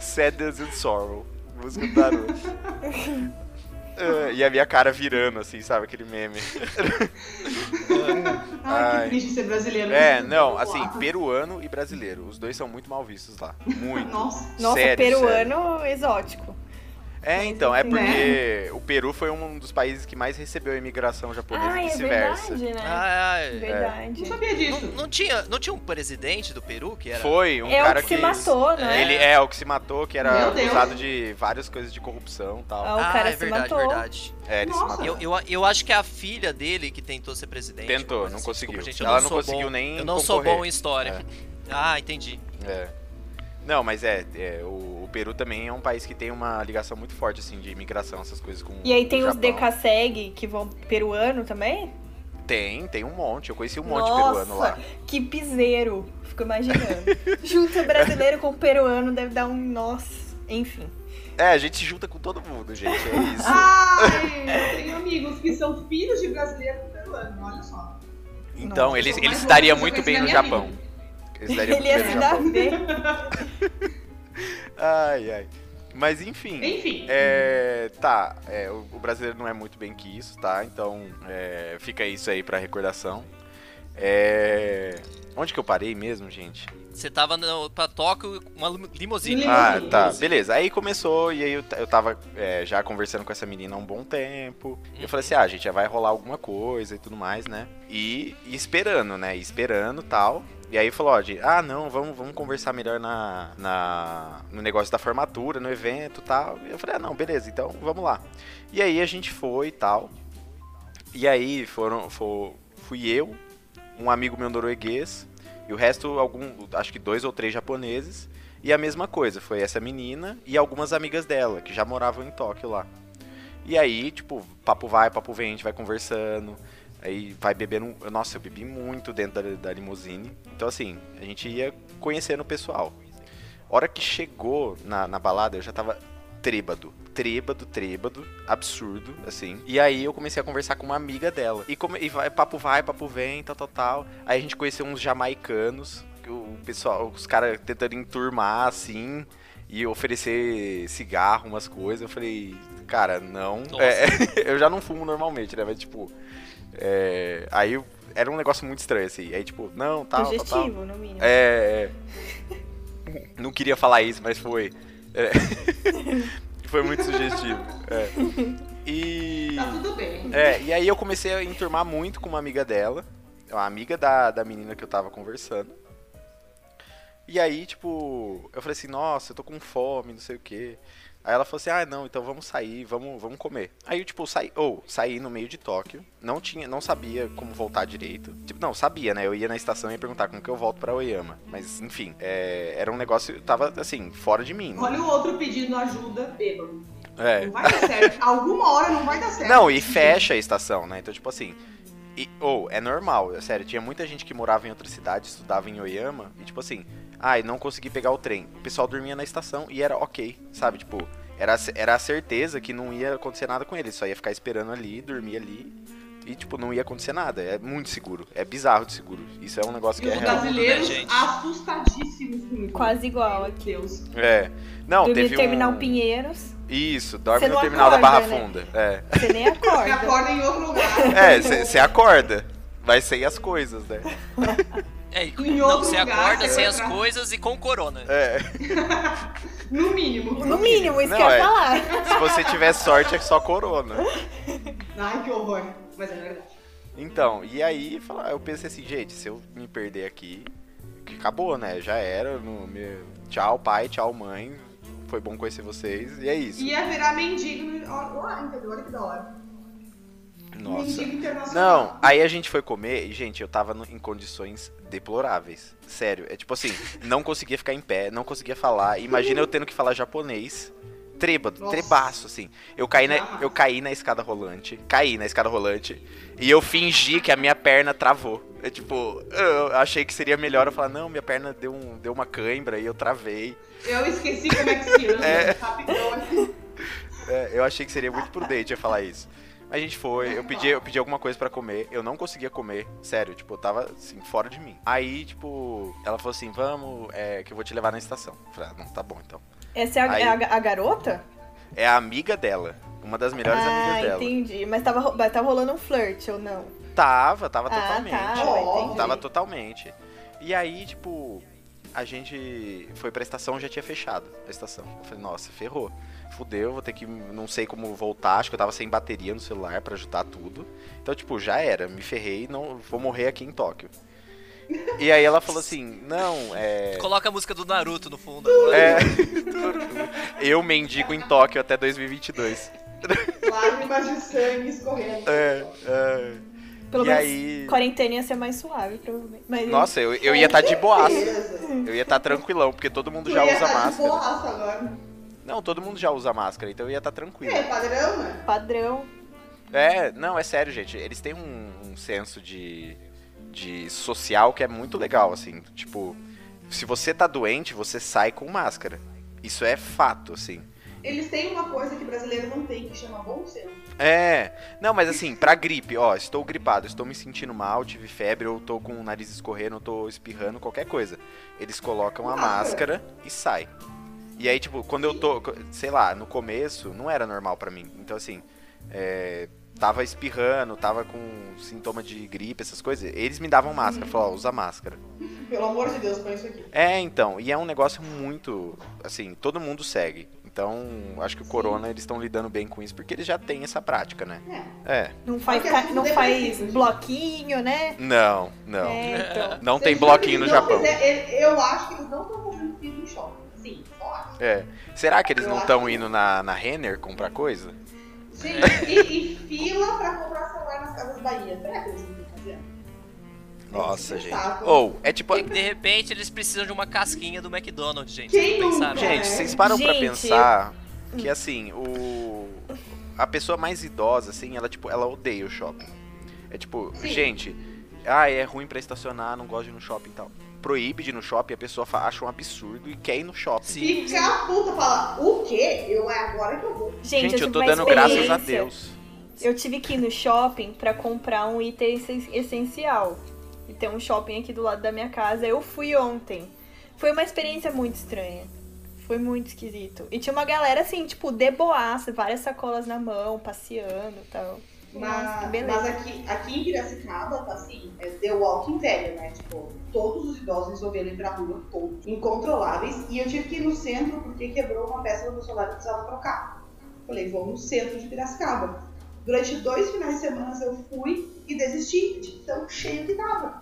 Sadness and Sorrow. Música do Naruto. Uh, e a minha cara virando, assim, sabe? Aquele meme. Ai, que triste ser brasileiro. É, não, assim, peruano e brasileiro. Os dois são muito mal vistos lá. Muito. Nossa, Nossa peruano sério. exótico. É, então, é porque né? o Peru foi um dos países que mais recebeu a imigração japonesa ah, e é vice-versa. É verdade, né? Ah, é. verdade. Não sabia disso. Não, não, tinha, não tinha um presidente do Peru que era. Foi, um é cara o que, que se matou, né? Ele é o que se matou, que era acusado de várias coisas de corrupção e tal. Ah, o cara ah, é se verdade, matou. verdade. É, ele Nossa. se matou. Eu, eu, eu, acho que é a filha dele que tentou ser presidente. Tentou, não assim. conseguiu. Desculpa, gente, Ela não, não conseguiu bom, nem Eu não concorrer. sou bom em história. É. Ah, entendi. É. Não, mas é, é o, o, Peru também é um país que tem uma ligação muito forte, assim, de imigração, essas coisas com E aí tem os DKSEG que vão peruano também? Tem, tem um monte. Eu conheci um monte Nossa, peruano lá. que piseiro. Fico imaginando. Junta brasileiro com peruano deve dar um... Nossa, enfim. É, a gente se junta com todo mundo, gente. É isso. Ai, eu tenho amigos que são filhos de brasileiro com peruano, olha só. Então, Nossa, ele, ele estaria muito bem no Japão. Ele ia se dar bem. ai, ai. Mas enfim. Enfim. É, tá, é, o, o, brasileiro não é muito bem que isso, tá? Então é, fica isso aí pra recordação. É, onde que eu parei mesmo, gente? Você tava no, pra Tóquio uma limusine. Ah, tá. Beleza. Aí começou e aí eu, eu tava é, já conversando com essa menina há um bom tempo. E eu falei assim, ah, a gente já vai rolar alguma coisa e tudo mais, né? E, e esperando, né? E esperando tal. E aí falou, ó, de, ah, não, vamos, vamos conversar melhor na, na, no negócio da formatura, no evento e tal. E eu falei, ah, não, beleza, então vamos lá. E aí a gente foi e tal. E aí foram, fui eu, um amigo meu norueguês, e o resto, algum, acho que dois ou três japoneses. E a mesma coisa, foi essa menina e algumas amigas dela, que já moravam em Tóquio lá. E aí, tipo, papo vai, papo vem, a gente vai conversando. Aí vai bebendo. Nossa, eu bebi muito dentro da, da limusine. Então, assim, a gente ia conhecendo o pessoal. Hora que chegou na, na balada, eu já tava trêbado. Trêbado, trêbado, absurdo, assim. E aí eu comecei a conversar com uma amiga dela. E, come, e vai, papo vai, papo vem, tal, tal, tal. Aí a gente conheceu uns jamaicanos. O pessoal, os caras tentando enturmar, assim e oferecer cigarro, umas coisas. Eu falei, cara, não. É, eu já não fumo normalmente, né? Mas, tipo, é, aí era um negócio muito estranho, assim. Aí, tipo, não, tal, Sugestivo, tal, tal. no mínimo. É, é. Não queria falar isso, mas foi. É. foi muito sugestivo. É. E. Tá tudo bem. É, e aí eu comecei a enturmar muito com uma amiga dela. Uma amiga da, da menina que eu tava conversando. E aí, tipo, eu falei assim, nossa, eu tô com fome, não sei o quê. Aí ela falou assim, ah, não, então vamos sair, vamos, vamos comer. Aí eu, tipo, saí, ou, saí no meio de Tóquio, não tinha, não sabia como voltar direito. Tipo, não, sabia, né? Eu ia na estação e ia perguntar como que eu volto pra Oyama. Mas, enfim, é, era um negócio, tava, assim, fora de mim. né? Olha o outro pedindo ajuda, bêbado. É. Não vai dar certo. Alguma hora não vai dar certo. Não, e fecha a estação, né? Então, tipo assim. Ou, é normal, é sério, tinha muita gente que morava em outra cidade, estudava em Oyama, e tipo assim, ai, não consegui pegar o trem. O pessoal dormia na estação e era ok, sabe? Tipo, era, era a certeza que não ia acontecer nada com eles, só ia ficar esperando ali, dormir ali. E, tipo, não ia acontecer nada. É muito seguro. É bizarro de seguro. Isso é um negócio E que é os real. brasileiros né, gente? assustadíssimos com isso. Quase igual aqui. Deus. É. Não, Dormir teve no terminal um... Pinheiros, Isso, dorme Você no terminal da acorda, Barra né? Funda. É. você nem Você acorda. acorda em outro lugar. É, você acorda. Vai sem as coisas, né? É, Em não, outro você lugar, acorda sem as pra- coisas e com corona. É. No mínimo. No mínimo, isso Não, que eu ia é. falar. Se você tiver sorte, é só corona. Ai, que horror. Mas é verdade. Então, e aí fala- eu pensei assim, gente, se eu me perder aqui, que acabou, né? Já era. No, meu... Tchau, pai, tchau, mãe. Foi bom conhecer vocês. E é isso. Ia virar mendigo lá, entendeu? Olha que da hora. Nossa. Não, aí a gente foi comer e, gente, eu tava no- em condições deploráveis. Sério, é tipo assim, não conseguia ficar em pé, não conseguia falar. Imagina eu tendo que falar japonês. Trêbado, Nossa. trebaço, assim. Eu caí, na, eu caí na escada rolante, caí na escada rolante, e eu fingi que a minha perna travou. É tipo, eu achei que seria melhor eu falar, não, minha perna deu, um, deu uma cãibra e eu travei. Eu esqueci como é que se anda. É. Rapidão. É, eu achei que seria muito prudente eu falar isso. A gente foi, eu pedi, eu pedi alguma coisa pra comer, eu não conseguia comer, sério, tipo, eu tava assim, fora de mim. Aí, tipo, ela falou assim, vamos, é, que eu vou te levar na estação. Eu falei, ah, não, tá bom então. Essa é a, Aí- é a- a garota? É a amiga dela, uma das melhores ah, amigas dela. entendi. Mas tava, tava rolando um flirt ou não? Tava, tava Ah, totalmente. tá. Tava totalmente. E aí, tipo, a gente foi pra estação já tinha fechado a estação. Eu falei, nossa, ferrou. Fudeu, vou ter que. Não sei como voltar. Acho que eu tava sem bateria no celular pra ajudar tudo. Então, tipo, já era. Me ferrei, não vou morrer aqui em Tóquio. E aí ela falou assim, não, é. Coloca a música do Naruto no fundo agora. É. Eu mendigo em Tóquio até 2022. Lágrimas de sangue escorrendo. É, é. Pelo E menos aí- quarentena ia ser mais suave, provavelmente. Mas, Nossa, eu, eu ia estar de boaça. Eu ia estar tranquilão, porque todo mundo Tu já ia usa tá de máscara. boaça agora. Não, todo mundo já usa máscara, então eu ia estar tranquilo. É, padrão, né? Padrão. É, não, é sério, gente. Eles têm um, um senso de, de social que é muito legal, assim. Tipo, se você tá doente, você sai com máscara. Isso é fato, assim. Eles têm uma coisa que brasileiro não tem, que chama bom senso. É, não, mas assim, pra gripe, ó, estou gripado, estou me sentindo mal, tive febre, ou tô com o nariz escorrendo, ou tô espirrando, qualquer coisa. Eles colocam a máscara e sai. E aí, tipo, quando eu tô, sei lá, no começo, não era normal pra mim. Então, assim, é, tava espirrando, tava com sintoma de gripe, essas coisas, eles me davam máscara, falavam, ó, usa máscara. Pelo amor de Deus, põe isso aqui. É, então, e é um negócio muito, assim, todo mundo segue. Então, acho que o Corona eles estão lidando bem com isso porque eles já têm essa prática, né? É. É. Não faz, é não faz bloquinho, né? Não, não. É, então. Não tem bloquinho no não Japão. fizer- ele- eu acho que eles não estão fazendo fila no shopping. Sim. É. Será que eles Eu não estão indo na, na Renner comprar coisa? Gente, e, e fila pra comprar celular nas Casas Bahia. Será que eles não estão fazendo? Nossa, gente. Ou, é tipo. E, de repente eles precisam de uma casquinha do McDonald's, gente. Quem Vocês pensaram? nunca? Gente, É. vocês param pra Gente, pensar que assim, o. A pessoa mais idosa, assim, ela, tipo, ela odeia o shopping. É tipo, Sim. gente, ah, é ruim pra estacionar, não gosto de ir no shopping e tal. Proíbe de ir no shopping, a pessoa acha um absurdo e quer ir no shopping. Sim. Fica a puta fala, o quê? Eu é agora que eu vou. Gente, Gente, eu tive tô uma dando graças a. Deus. Eu tive que ir no shopping pra comprar um item essen- essencial. E tem um shopping aqui do lado da minha casa. Eu fui ontem. Foi uma experiência muito estranha. Foi muito esquisito. E tinha uma galera assim, tipo, deboaça, várias sacolas na mão, passeando e tal. Mas, mas aqui, aqui em Piracicaba tá assim, é The Walking velho, né? Tipo, todos os idosos resolveram ir pra rua, todos, incontroláveis. E eu tive que ir no centro porque quebrou uma peça do meu celular que eu precisava trocar. Falei, vou no centro de Piracicaba. Durante dois finais de semana eu fui e desisti, de tão cheio que tava.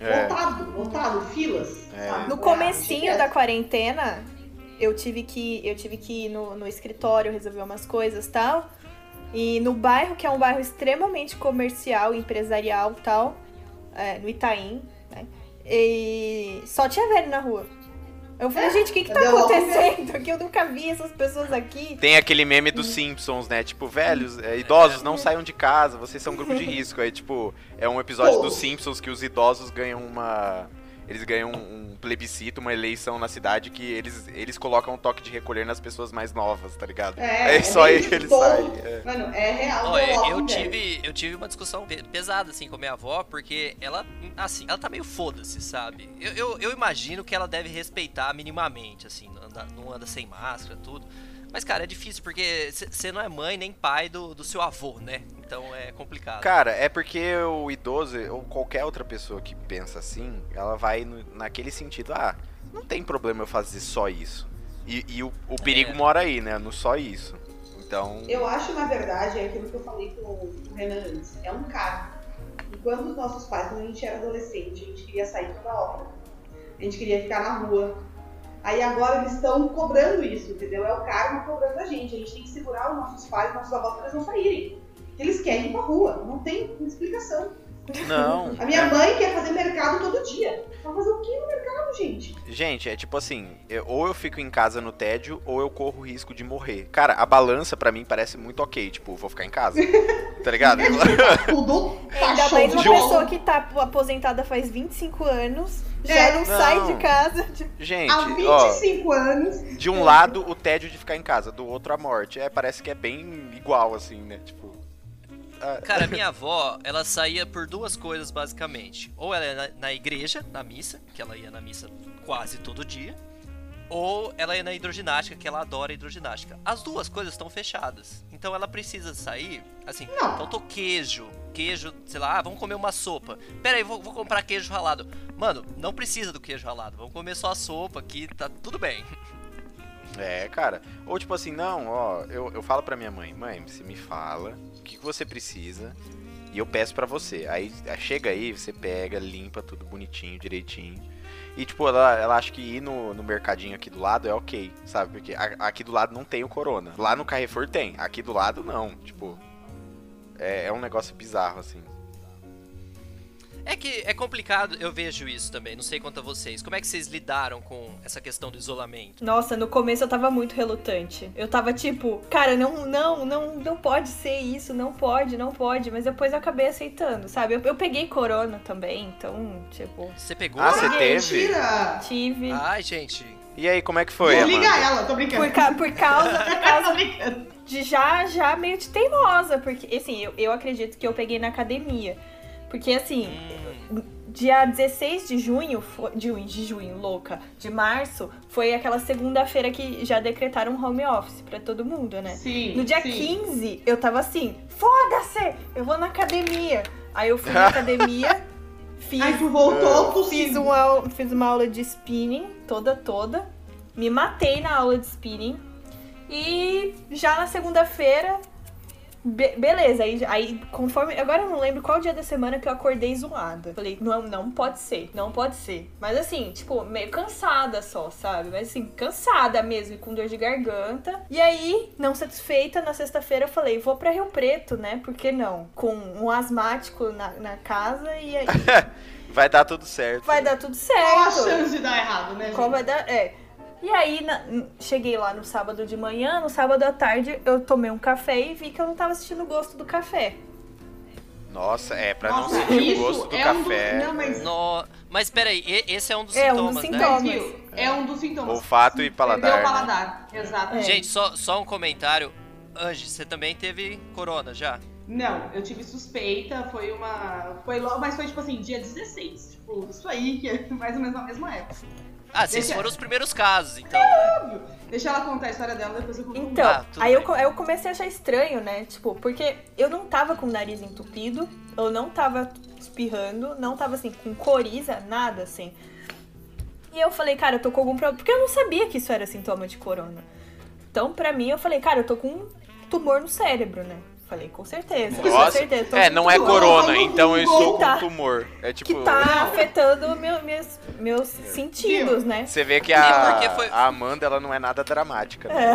É. Lotado, lotado, filas. É. No ah, comecinho deixa da quieto. quarentena, eu tive que, eu tive que ir no, no escritório resolver umas coisas e tal. E no bairro, que é um bairro extremamente comercial, empresarial e tal, é, no Itaim, né? E só tinha velho na rua. Eu falei, É, gente, o que que tá acontecendo? Que eu nunca vi essas pessoas aqui. Tem aquele meme dos Simpsons, né? Tipo, velhos, é, idosos, não saiam de casa, vocês são um grupo de risco. Aí, tipo, é um episódio dos Simpsons que os idosos ganham uma. Eles ganham um plebiscito, uma eleição na cidade que eles, eles colocam um toque de recolher nas pessoas mais novas, tá ligado? É, é só aí bem eles saem. é. Mano, é real. The eu, tive, eu tive uma discussão pe- pesada, assim, com a minha avó, porque ela, assim, ela tá meio foda-se, sabe? Eu, eu, eu imagino que ela deve respeitar minimamente, assim, não anda, não anda sem máscara, tudo. Mas, cara, é difícil, porque você não é mãe nem pai do, do seu avô, né? Então é complicado. Cara, é porque o idoso, ou qualquer outra pessoa que pensa assim, ela vai no- naquele sentido, ah, não tem problema eu fazer só isso. E, e o, o perigo É. mora aí, né? No só isso. Então. Eu acho, na verdade, é aquilo que eu falei com o Renan antes. É um cargo. E quando os nossos pais, quando a gente era adolescente, a gente queria sair toda hora. A gente queria ficar na rua. Aí agora eles estão cobrando isso, entendeu? É o karma cobrando a gente. A gente tem que segurar os nossos pais, nossos avós para eles não saírem. Eles querem ir pra rua. Não tem explicação. Não. A minha mãe quer fazer mercado todo dia. Vai fazer o que no mercado, gente? Gente, é tipo assim, eu- ou eu fico em casa no tédio, ou eu corro o risco de morrer. Cara, a balança pra mim parece muito ok, tipo, vou ficar em casa. tá ligado? Tudo tá Ainda show mais uma pessoa que tá aposentada faz 25 anos, já É. não, Não. sai de casa. Gente, Há ó, 25 anos. de um lado o tédio de ficar em casa, do outro a morte. É, parece que é bem igual, assim, né? Tipo. Ah, Cara, minha avó, ela saía por duas coisas, basicamente. Ou ela ia na, igreja, na missa, que ela ia na missa quase todo dia. Ou ela ia na hidroginástica, que ela adora hidroginástica. As duas coisas estão fechadas. Então ela precisa sair, assim, Não. faltou queijo. Queijo, sei lá, ah, vamos comer uma sopa. Pera aí, vou, vou comprar queijo ralado. Mano, não precisa do queijo ralado. Vamos comer só a sopa aqui, tá tudo bem. É, cara. Ou tipo assim, não, ó, eu, eu falo pra minha mãe, mãe, você me fala que, você precisa e eu peço pra você. Aí chega aí, você pega, limpa tudo bonitinho, direitinho. E tipo, ela, ela acha que ir no, no mercadinho aqui do lado é ok, sabe? Porque a- aqui do lado não tem o corona. Lá no Carrefour tem, aqui do lado não. Tipo, é, é um negócio bizarro, assim. É que é complicado, eu vejo isso também. Não sei quanto a vocês. Como é que vocês lidaram com essa questão do isolamento? Nossa, no começo eu tava muito relutante. Eu tava tipo, cara, não, não, não, não pode ser isso, não pode, não pode. Mas depois eu acabei aceitando, sabe? Eu, eu peguei corona também, então, tipo, Você pegou? Ah, você teve? Mentira! tive. Ai, gente. E aí, como é que foi, Desliga Amanda? ela, tô brincando. Por, ca- por causa, por causa de já, já meio de teimosa. Porque, assim, eu, eu acredito que eu peguei na academia. Porque, assim, Hum, dia 16 de junho, de junho, de junho, louca, de março, foi aquela segunda-feira que já decretaram home office pra todo mundo, né? Sim. No dia sim. 15, eu tava assim, foda-se, eu vou na academia. Aí eu fui na academia, fiz, tu voltou pro fiz, uma, fiz uma aula de spinning, toda, toda. Me matei na aula de spinning. E já na segunda-feira, be- beleza, aí, aí conforme. Agora eu não lembro qual dia da semana que eu acordei zoada. Falei, não, não pode ser, não pode ser. Mas assim, tipo, meio cansada só, sabe? Mas assim, cansada mesmo, e com dor de garganta. E aí, não satisfeita, na sexta-feira eu falei, vou pra Rio Preto, né? Por que não? Com um asmático na, na casa e aí Vai dar tudo certo. vai dar tudo Qual a certo. chance de dar errado, né, gente? Qual vai dar? É. E aí, na- cheguei lá no sábado de manhã, no sábado à tarde, eu tomei um café e vi que eu não tava sentindo o gosto do café. Nossa, é, pra Nossa, não sentir o gosto do é um café. dos- não, mas- No... Mas peraí, esse é um dos É, um sintomas, dos né? sintomas. Mas, viu, é um dos sintomas. Olfato e paladar, Perdeu o né? paladar, exato. É. Gente, só, só um comentário. Ange, você também teve corona já? Não, eu tive suspeita, foi uma... Foi logo, mas foi tipo assim, dia 16. Tipo, isso aí, que é mais ou menos na mesma época. Ah, vocês Deixa- foram os primeiros casos, então. né? Óbvio. Deixa ela contar a história dela, depois eu conto. Então, Ah, aí eu, bem. eu comecei a achar estranho, né? Tipo, porque eu não tava com o nariz entupido, eu não tava espirrando, não tava assim, com coriza, nada assim. E eu falei, cara, eu tô com algum problema. Porque eu não sabia que isso era sintoma de corona. Então, pra mim, eu falei, cara, eu tô com um tumor no cérebro, né? Falei, com certeza, com Nossa. certeza. tô É, com não é tumor. corona, então eu estou com Tá. tumor. É tipo. Que tá afetando meu, meus, meus sentidos, né? Você vê que Sim, a, foi- a Amanda ela não é nada dramática. Né?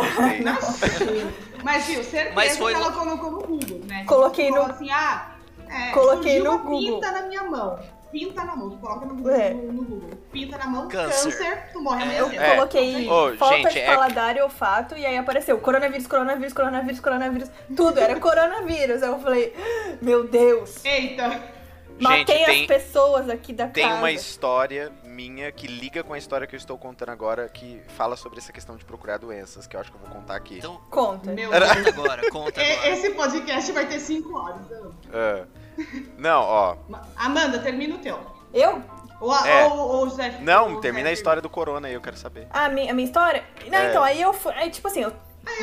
Gostei. Mas, viu, certeza Mas foi que ela lo- colocou no Google, né? Coloquei Falou no- assim, ah, é, Coloquei no uma Google. pinta na minha mão. Pinta na mão, tu coloca no Google, É. no, no Google. Pinta na mão, Câncer. câncer, tu morre amanhã Eu cedo. É. coloquei Ô, falta gente, de é- paladar e olfato, e aí apareceu coronavírus, coronavírus, coronavírus, coronavírus. Tudo era coronavírus. Aí eu falei, meu Deus, Eita, matei tem- as pessoas aqui da Tem casa. uma história minha que liga com a história que eu estou contando agora, que fala sobre essa questão de procurar doenças, que eu acho que eu vou contar aqui. Então, Conta. meu conta Deus. agora, conta agora. Esse podcast vai ter 5 horas. Então. Ah. Não, ó. Amanda, termina o teu. Eu? Ou, a- É. ou, ou o Zé. Não, o termina Zé a história do corona aí, eu quero saber. A minha, a minha história? Não, É. então, aí eu fui. Aí, tipo assim, eu-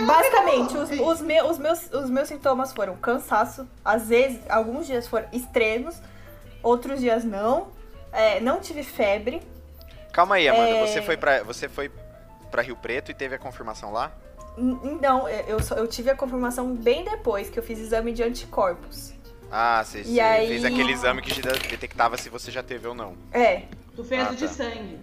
basicamente, os, os, me- os meus, os meus sintomas foram cansaço, às vezes, alguns dias foram extremos, outros dias não. É, não tive febre. Calma aí, Amanda. É. Você foi pra. Você foi pra Rio Preto e teve a confirmação lá? Não, eu, só- eu tive a confirmação bem depois que eu fiz exame de anticorpos. Ah, você, E você aí- fez aquele exame que te detectava se você já teve ou não. É, Tu fez Ah, o de tá. sangue.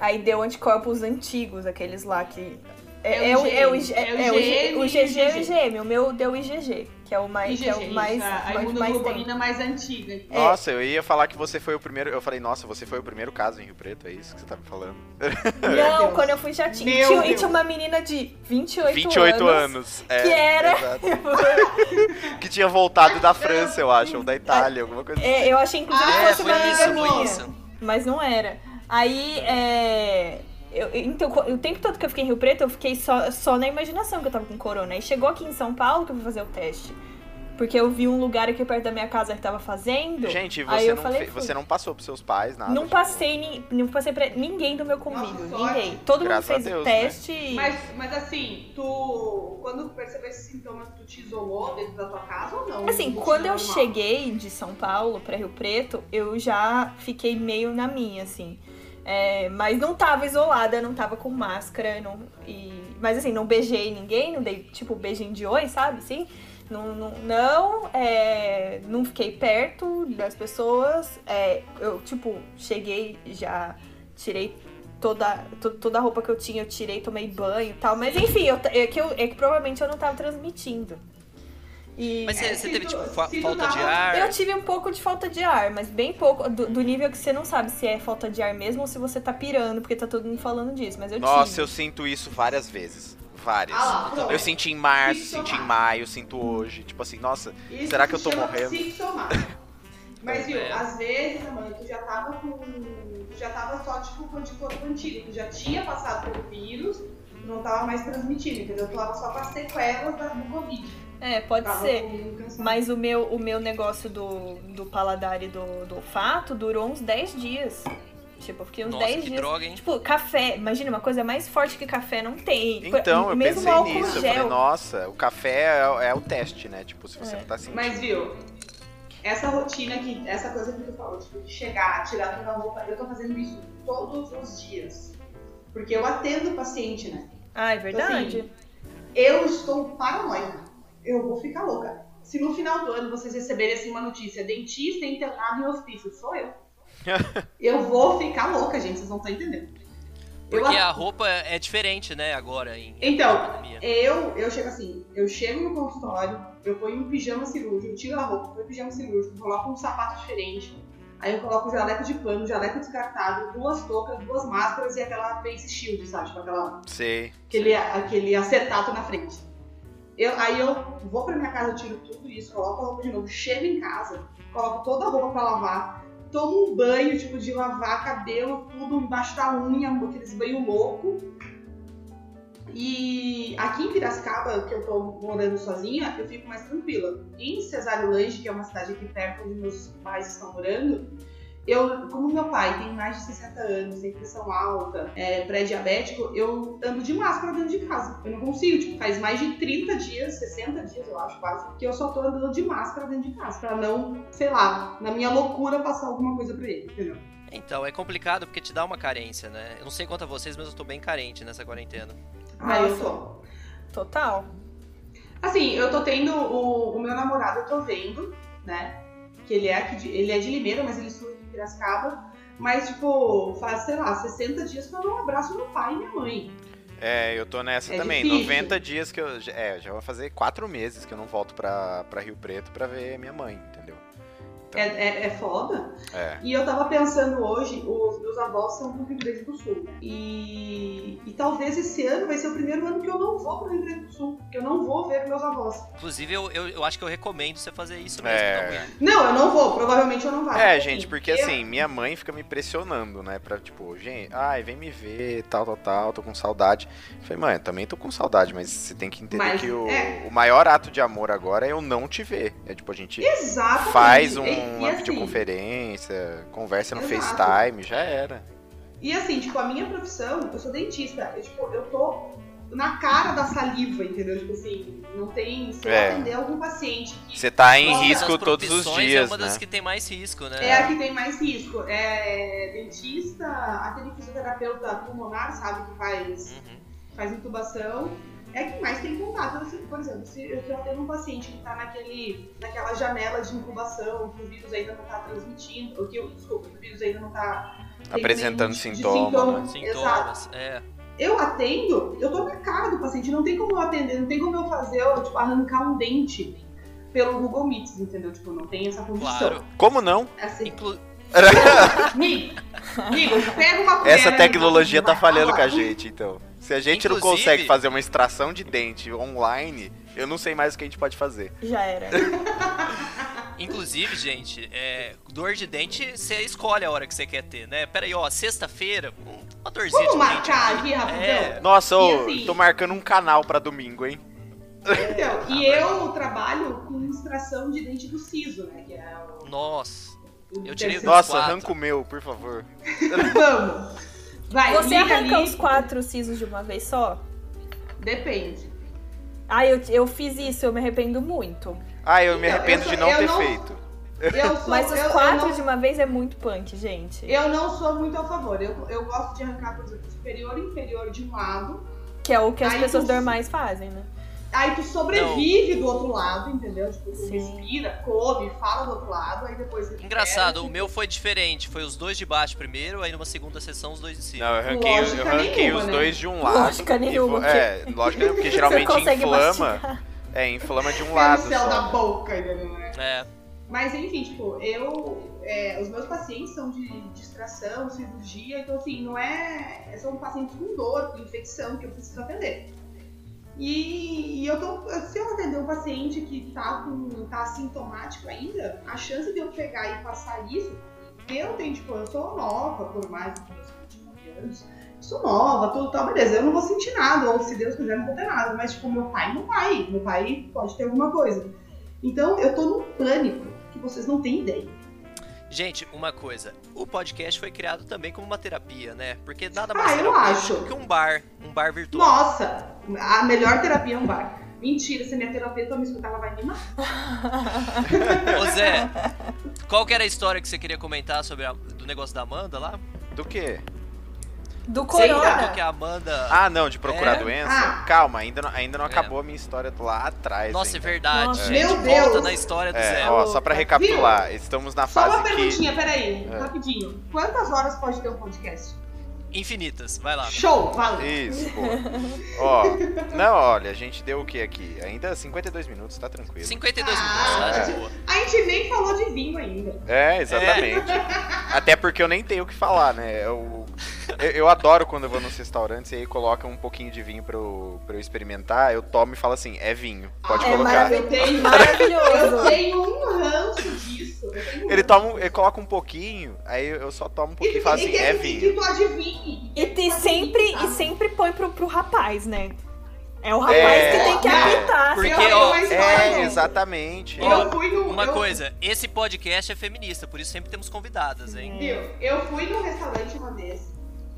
aí deu anticorpos antigos, aqueles lá que. É É, o o, é o, IgM, é, é é o o, G- IgM o e GG e o IgG. IgM. O meu deu IgG, que é o mais, que é IgG, o mais, a, a mais, mais antiga. É. Nossa, eu ia falar que você foi o primeiro. Eu falei, nossa, você foi o primeiro caso em Rio Preto, é isso que você tá me falando? Não, quando eu fui já tinha. Meu Tinha, e Deus. tinha uma menina de 28, 28 anos. anos. é, que era- que tinha voltado da França, eu acho, ou da Itália, alguma coisa É, eu achei inclusive Ah, que É, fosse foi uma amiga isso, foi minha. isso. Mas não era. Aí, é. Eu, então, o tempo todo que eu fiquei em Rio Preto, eu fiquei só, só na imaginação que eu tava com corona. Aí chegou aqui em São Paulo que eu fui fazer o teste. Porque eu vi um lugar aqui perto da minha casa que tava fazendo. Gente, Aí você eu não, falei, você não passou pros seus pais, nada? Não passei, ni- não passei pra ninguém do meu convívio. Nossa, ninguém. Todo Graças a mundo fez Deus, o né? teste. e- Mas, mas assim, tu. Quando percebeu esses sintomas, tu te isolou dentro da tua casa ou não? Assim, quando eu normal? cheguei de São Paulo pra Rio Preto, eu já fiquei meio na minha, assim. É, mas não tava isolada, não tava com máscara, não, e, mas assim, não beijei ninguém, não dei tipo beijinho de oi, sabe, assim? Não, não, não, é, não fiquei perto das pessoas, é, eu tipo, cheguei, já tirei toda, to- toda a roupa que eu tinha, eu tirei, tomei banho e tal, mas enfim, eu, é, que eu, é que provavelmente eu não tava transmitindo. E... Mas você, É, você teve, tipo, fa- falta de ar? Eu tive um pouco de falta de ar, mas bem pouco. Do, do nível que você não sabe se é falta de ar mesmo ou se você tá pirando, porque tá todo mundo falando disso. Mas eu Nossa, tive. eu sinto isso várias vezes. Várias. Ah pronto. Eu senti em março, senti em maio, sinto hoje. Tipo assim, nossa, Isso será que eu tô chama morrendo? sintomático. Mas viu, É. às vezes, mãe, tu já tava com. Tu já tava só tipo com anticorpo antigo. Tu já tinha passado pelo vírus, não tava mais transmitindo, entendeu? Tu tava só com as sequelas da, do Covid. É, pode Tava ser. Mas o meu, o meu negócio do, do paladar e do, do olfato durou uns 10 dias. Tipo, eu fiquei uns Nossa, 10 que dias. droga, hein? Tipo, café. Imagina, uma coisa mais forte que café não tem. Então, eu Mesmo pensei álcool nisso. Eu gel. falei, nossa, o café é, é o teste, né? Tipo, se você É. não tá sentindo. Mas viu, essa rotina aqui, essa coisa que tu falou, tipo, de chegar, tirar toda a roupa, eu tô fazendo isso todos os dias. Porque eu atendo o paciente, né? Ah, é verdade. Assim, eu estou paranoica. Eu vou ficar louca. Se no final do ano vocês receberem assim uma notícia, dentista internado em hospício, sou eu. eu vou ficar louca, gente, vocês não estão entendendo. Porque eu... a roupa é diferente, né, agora em Então, eu, eu chego assim, eu chego no consultório, eu ponho um pijama cirúrgico, tiro a roupa, ponho um pijama cirúrgico, coloco um sapato diferente, aí eu coloco jaleco de pano, jaleco descartável, duas toucas, duas máscaras e aquela face shield, sabe? Tipo aquela. Sei. Aquele, sei. aquele acetato na frente. Eu, aí eu vou pra minha casa, tiro tudo isso, coloco a roupa de novo, chego em casa, coloco toda a roupa pra lavar, tomo um banho, tipo, de lavar cabelo, tudo embaixo da unha, aqueles banho louco. E aqui em Piracicaba, que eu tô morando sozinha, eu fico mais tranquila. Em Cesário Lange, que é uma cidade aqui perto onde meus pais estão morando, eu, como meu pai tem mais de 60 anos, tem pressão alta, é pré-diabético, eu ando de máscara dentro de casa. Eu não consigo, tipo, faz mais de 30 dias, 60 dias, eu acho, quase, que eu só tô andando de máscara dentro de casa, pra não, sei lá, na minha loucura passar alguma coisa pra ele, entendeu? Então, é complicado porque te dá uma carência, né? Eu não sei quanto a vocês, mas eu tô bem carente nessa quarentena. Ah, eu tô. Total. Assim, eu tô tendo o, o meu namorado, eu tô vendo, né? Que ele é aqui de, ele é de Limeira, mas ele estuda Piracicaba. Mas, tipo, faz, sei lá, 60 dias que eu não abraço meu pai e minha mãe. É, eu tô nessa É também. difícil. 90 dias que eu. É, já vai fazer quatro meses que eu não volto pra, pra Rio Preto pra ver minha mãe, entendeu? Então, É, é, é foda. é. E eu tava pensando hoje, os meus avós são do Rio Grande do Sul. E, e talvez esse ano vai ser o primeiro ano que eu não vou pro Rio Grande do Sul. Que eu não vou ver meus avós. Inclusive, eu, eu, eu acho que eu recomendo você fazer isso mesmo. É. Não, eu não vou. Provavelmente eu não vou. É, gente, porque eu- assim, minha mãe fica me pressionando, né? Pra tipo, gente, ai, vem me ver, tal, tal, tal, tô com saudade. Eu falei, mãe, eu também tô com saudade, mas você tem que entender Mas, que o, é. o maior ato de amor agora é eu não te ver. É tipo, a gente Exatamente. faz um- e uma assim, videoconferência, conversa no Exato. FaceTime, já era. E assim, tipo, a minha profissão, eu sou dentista. Eu, tipo, eu tô na cara da saliva, entendeu? Tipo assim, não tem. Se eu É. atender algum paciente que Você tá em Nossa, risco todos os profissões dias, É uma das né? que tem mais risco, né? é a que tem mais risco. É dentista, aquele fisioterapeuta pulmonar, sabe, que faz, Uhum. faz intubação. É que mais tem contato. Assim, Por exemplo, se eu eu tenho um paciente que tá naquele, naquela janela de incubação, que o vírus ainda não tá transmitindo, ou que, o- desculpa, que o vírus ainda não tá tendo Apresentando tipo de sintoma, sintoma. né? Sintomas, é. eu atendo, eu tô na cara do paciente, não tem como eu atender, não tem como eu fazer, eu, tipo, arrancar um dente pelo Google Meets, entendeu? Tipo, não tem essa condição. Claro. Como não? Assim, Inclu- amigo, pega uma colher Essa tecnologia tá falhando com a falar. gente, então. Se a gente não Inclusive- consegue fazer uma extração de dente online, eu não sei mais o que a gente pode fazer. Já era. Inclusive, gente, é, dor de dente, você escolhe a hora que você quer ter, né? Pera aí, ó, sexta-feira, um- uma dorzinha Vamos de dente. marcar aqui rapidão? É. Nossa, ô, assim- tô marcando um canal pra domingo, hein? Então, e eu trabalho com extração de dente do siso, né? Que é o. Nossa. o Eu tirei Nossa, arranca o meu, por favor. Vamos. Vai, Você arranca ali. os quatro sisos de uma vez só? Depende. Ah, eu, eu fiz isso, eu me arrependo muito. Ah, eu me Então, arrependo eu de sou- não eu ter não- feito. Eu sou, Mas os eu, eu quatro não de uma vez é muito punk, gente. Eu não sou muito a favor. Eu, eu gosto de arrancar, por exemplo, superior e inferior de um lado. Que é o que as pessoas normais fazem, né? Aí tu sobrevive do outro lado, entendeu? Tipo, tu Sim. respira, come, fala do outro lado, aí depois. recupera, Engraçado, o meu foi diferente. Foi os dois de baixo primeiro, aí numa segunda sessão os dois de cima. Não, eu arranquei, eu Lógica arranquei nenhuma, os né? dois de um lado. Lógica nenhuma, vou- É, lógica nenhuma, porque geralmente Você consegue inflama. mastigar. É, inflama de um lado céu da só. boca, entendeu? né? É. Mas enfim, tipo, eu. é, os meus pacientes são de distração, cirurgia, então assim, não é. São pacientes com dor, com infecção que eu preciso atender. E, e eu tô. Se eu atender um paciente que tá, com, tá assintomático ainda, a chance de eu pegar e passar isso, eu tenho, tipo, eu sou nova, por mais que meus 29 anos, sou nova, tudo tal, beleza, eu não vou sentir nada, ou se Deus quiser, não vou ter nada, mas tipo, meu pai não vai, meu pai pode ter alguma coisa. Então eu tô num pânico que vocês não têm ideia. Gente, uma coisa. O podcast foi criado também como uma terapia, né? Porque nada Ah, mais eu terapêutico acho. que um bar. Um bar virtual. Nossa, a melhor terapia é um bar. Mentira, se minha terapeuta me escutar, ela vai me matar. Ô Zé, qual que era a história que você queria comentar sobre a- do negócio da Amanda lá? Do quê? Do Corona. que a Amanda. Ah, não, de procurar É? doença? Ah. Calma, ainda não, ainda não É. acabou a minha história lá atrás. Nossa, é ainda. verdade. Nossa. Gente Meu volta Deus. na história do É, Zé. ó, só pra recapitular, estamos na Só fase uma que. perguntinha, peraí, É. rapidinho. Quantas horas pode ter um podcast? Infinitas, vai lá. Show, valeu. Isso, pô. Ó, não, olha, a gente deu o que aqui? Ainda 52 minutos, tá tranquilo. 52 Ah, minutos, tá é. de boa. A gente nem falou de vinho ainda. É, exatamente. Até porque eu nem tenho o que falar, né? Eu, eu, eu adoro quando eu vou nos restaurantes e aí colocam um pouquinho de vinho pra eu, pra eu experimentar, eu tomo e falo assim, é vinho, pode É colocar. maravilhoso. Eu tenho, eu Maravilhoso. tenho um ranço disso. um Ele ranço. toma, ele coloca um pouquinho, aí eu só tomo um pouquinho e falo assim, é vinho. que tu E, e sempre, e sempre põe pro, pro rapaz, né? É o rapaz É, que tem que é. apitar. Porque, ó, É, exatamente. Ó, Eu fui no. Uma eu- coisa, esse podcast é feminista, por isso sempre temos convidadas, hein? Viu? Eu fui num restaurante uma vez.